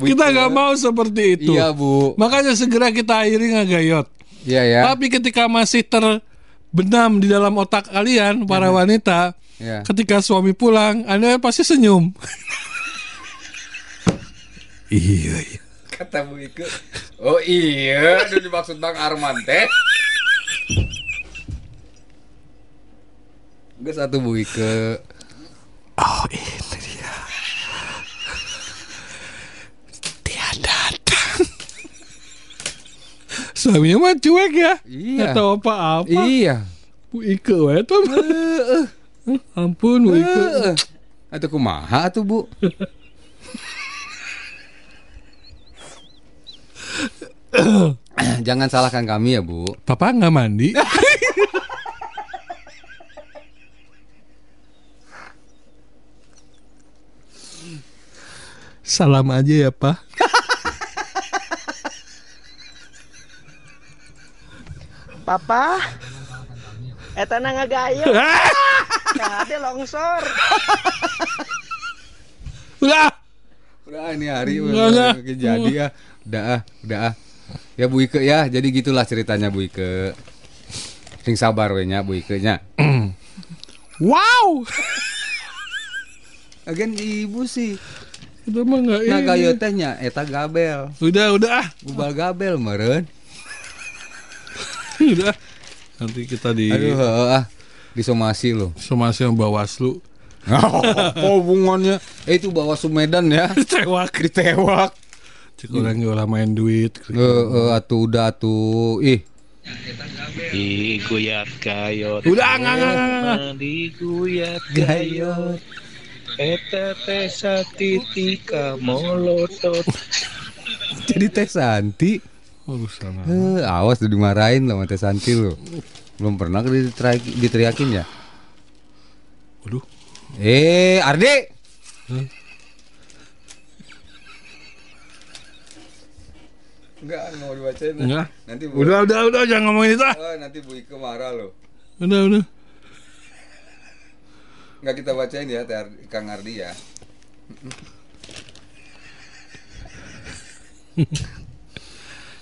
Kita nggak mau seperti itu. Iya, Bu. Makanya segera kita akhiri ngagayot. Iya ya. Tapi ketika masih terbenam di dalam otak kalian para wanita, Iya. ketika suami pulang, Anda pasti senyum. iya, iya. Kata Bu Ike. Oh iya, itu dimaksud Bang Arman teh. Enggak satu Bu Ike. Oh, ini dia. Dia datang. Suaminya mah cuek ya. Iya. Nggak tahu apa-apa. Iya. Bu Ike wae tuh. Ampun Bu Ike. Heeh. Atau kumaha tuh bu? Jangan salahkan kami ya bu. Papa nggak mandi. Salam aja ya Pak. Papa, eta na ngagayo. Kade longsor. Udah. Udah ini hari Enggak, udah enggak. jadi ya. Udah ah, udah ah. Ya Bu Ike ya, jadi gitulah ceritanya Bu Ike. Sing sabar we nya Bu Ike nya. Wow. Agen ibu sih. Udah mah nggak Nah gayo teh nya eta gabel. Udah udah ah. Gubal gabel meureun. udah. Nanti kita di Aduh ah. Disomasi lo. somasi yang Bawaslu. Apa hubungannya? Eh itu bawa Sumedan ya. Ditewak. Ditewak. Cek orang yang main duit. Heeh, atuh udah atuh. Ih, Diguyat gayot. Udah, enggak, enggak, enggak. Diguyat gayot. Eta teh satitika molotot. jadi Teh Santi. Oh, sana. Eh, awas tuh dimarahin sama Teh Santi lo. Belum pernah diteriaki, diteriakin ya? Waduh. Eh, Ardi. Enggak, mau dibacain. Enggak. Nanti Bu. Udah udah udah jangan ngomongin itu. ah. Oh, nanti Bu Ike marah lo. Udah udah. Enggak kita bacain ya, Teh Ardi- Kang Ardi ya.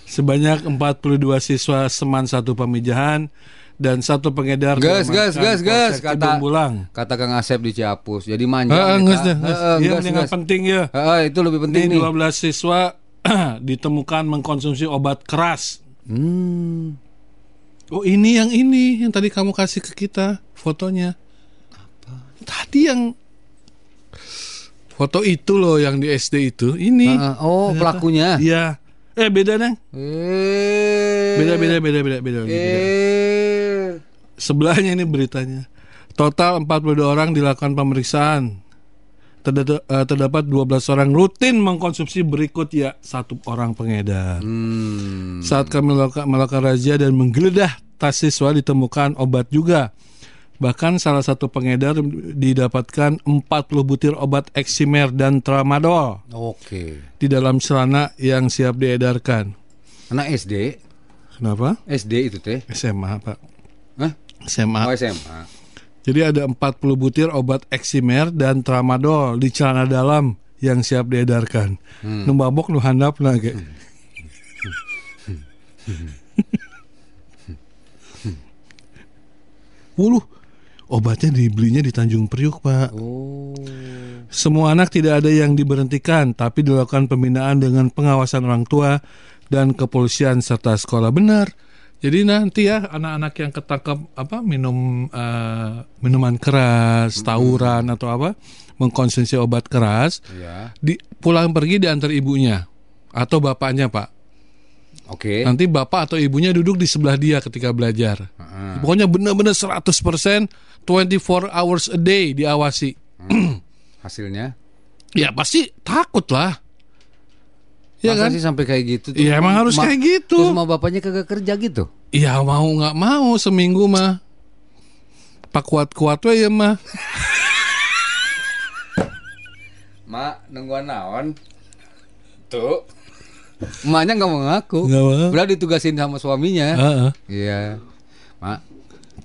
Sebanyak 42 siswa seman satu pemijahan dan satu pengedar Gas, gas, gas, gas, kata Bulang. kata Kang Asep di Ciapus. Jadi manja. Dah, geus. Heeh, Iya, geus, mendingan geus. penting ya. Heeh, itu lebih penting Ini nih. 12 siswa ditemukan mengkonsumsi obat keras. Hmm. Oh, ini yang ini yang tadi kamu kasih ke kita fotonya. Tadi yang foto itu loh yang di SD itu. Ini. Heeh, oh, Ternyata. pelakunya. Iya. Eh beda neng. Eh. Beda beda beda beda beda. beda. Eh. Sebelahnya ini beritanya. Total 42 orang dilakukan pemeriksaan. Terdapat, eh, terdapat 12 orang rutin mengkonsumsi berikut ya satu orang pengedar. Hmm. Saat kami melakukan, melakukan razia dan menggeledah tas siswa ditemukan obat juga. Bahkan salah satu pengedar didapatkan 40 butir obat eksimer dan tramadol Oke. di dalam celana yang siap diedarkan. Anak SD, Kenapa? SD itu teh. SMA, Pak. Hah? SMA. Oh, SMA. Jadi ada 40 butir obat eksimer dan tramadol di celana dalam yang siap diedarkan. Hmm. Nu mabok nu handap ge. Wuluh, obatnya dibelinya di Tanjung Priuk, Pak. Oh. Semua anak tidak ada yang diberhentikan, tapi dilakukan pembinaan dengan pengawasan orang tua dan kepolisian serta sekolah benar. Jadi nanti ya anak-anak yang ketangkap apa minum eh, minuman keras, tawuran atau apa mengkonsumsi obat keras, Iya. di pulang pergi diantar ibunya atau bapaknya pak. Oke. Nanti bapak atau ibunya duduk di sebelah dia ketika belajar. Heeh. Pokoknya benar-benar 100% 24 hours a day diawasi. Hasilnya? Ya pasti takut lah. Ya Masa kan? sih sampai kayak gitu? Iya, emang harus kayak gitu. Terus sama bapaknya kagak kerja gitu? Iya mau nggak mau seminggu mah. Pak kuat-kuat we ya mah. Mak, nungguan naon? Tuh. Emaknya nggak mau ngaku. Nggak mau. Udah ditugasin sama suaminya. Iya. Mak.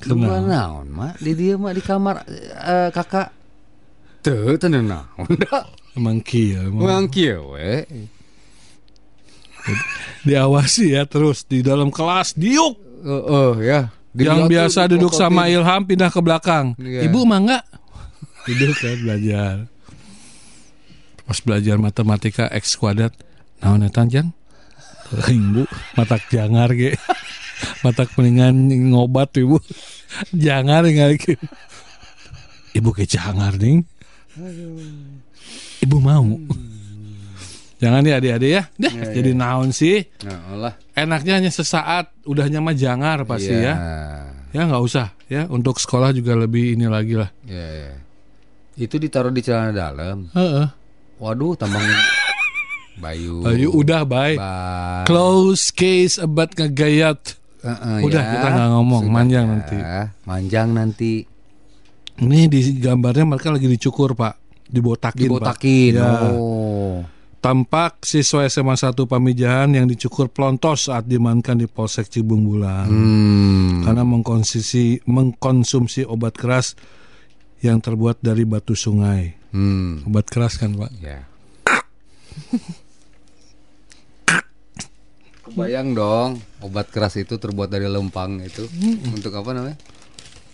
Kenapa? Nungguan naon, Mak? Di dia Mak di kamar eh, kakak. Tuh, tenan naon dah. Emang kieu emang. Emang kieu we. Diawasi ya terus di dalam kelas diuk. Heeh, ya. Di yang tuh biasa duduk sama dipokotin. Ilham pindah ke belakang. Iya. Ibu mah enggak. Duduk kan belajar. Pas belajar matematika X kuadrat. Naon eta jang? Ibu matak jangar ge. matak mendingan ngobat ibu. jangar nggak Ibu ke jangar ning. Ibu mau. Jangan ya adik-adik ya. Dah, Iya, jadi iya. naon sih? Nah, Allah. Enaknya hanya sesaat, udahnya mah jangar pasti Iya. ya. Ya nggak usah ya untuk sekolah juga lebih ini lagi lah. Ya, ya. Itu ditaruh di celana dalam. Heeh. Waduh, tambang Bayu. Bayu udah bye. Bye. Close case about ngegayat. Heeh, udah ya. kita nggak ngomong, Sudah manjang ya. nanti. Manjang nanti. Ini di gambarnya mereka lagi dicukur pak, dibotakin. Pak. Dibotakin. Ya. Oh. Tampak siswa SMA 1 Pamijahan yang dicukur pelontos saat dimankan di Polsek Cibung Bulan. Hmm. Karena mengkonsumsi mengkonsumsi obat keras yang terbuat dari batu sungai. Hmm. Obat keras kan, Pak? Ya. Kebayang dong, obat keras itu terbuat dari lempang itu. Untuk apa namanya?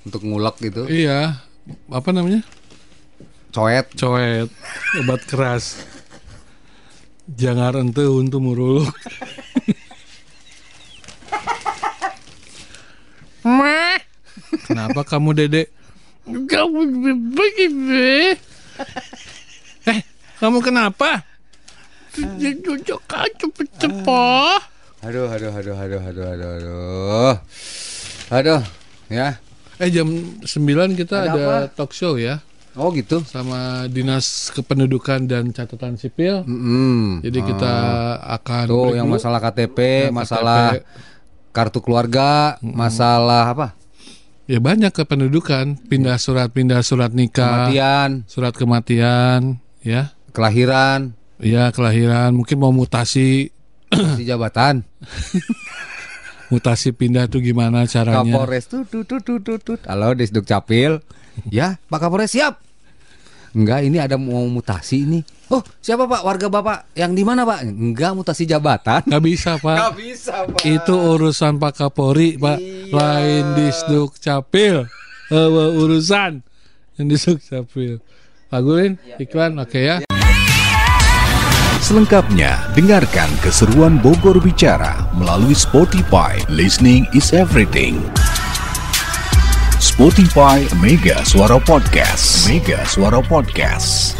Untuk ngulek gitu. Iya. Apa namanya? Coet. Coet. Obat keras. Jangan ente untuk muruluk. Kenapa kamu dedek? Kamu begini. Eh, kamu kenapa? Cocok aja cepet Aduh, aduh, aduh, aduh, aduh, aduh, aduh. Aduh, ya. Eh jam 9 kita Ada ada, apa? talk show ya. Oh gitu. Sama Dinas Kependudukan dan Catatan Sipil. Mm. Jadi kita akan Tuh break yang dulu. masalah KTP, Ya, masalah KTP. kartu keluarga, masalah apa? Ya banyak kependudukan, pindah surat, pindah surat nikah, Kematian, surat kematian, ya, kelahiran, ya kelahiran, mungkin mau mutasi, si jabatan, mutasi pindah tuh gimana caranya? Kapolres tut tut tut tut tut, tut. Halo Disduk Capil. ya, Pak Kapolres siap. Enggak, ini ada mau mutasi ini. Oh, siapa Pak? Warga Bapak yang di mana Pak? Enggak, mutasi jabatan. Nggak bisa pak. Nggak bisa Pak. Itu urusan Pak Kapolri pak, lain disduk capil, Eh, urusan yang disduk capil. Pak Gulin, iklan, oke ya. Selengkapnya, dengarkan keseruan Bogor Bicara melalui Spotify. Listening is everything. Spotify Mega Suara Podcast. Mega Suara Podcast.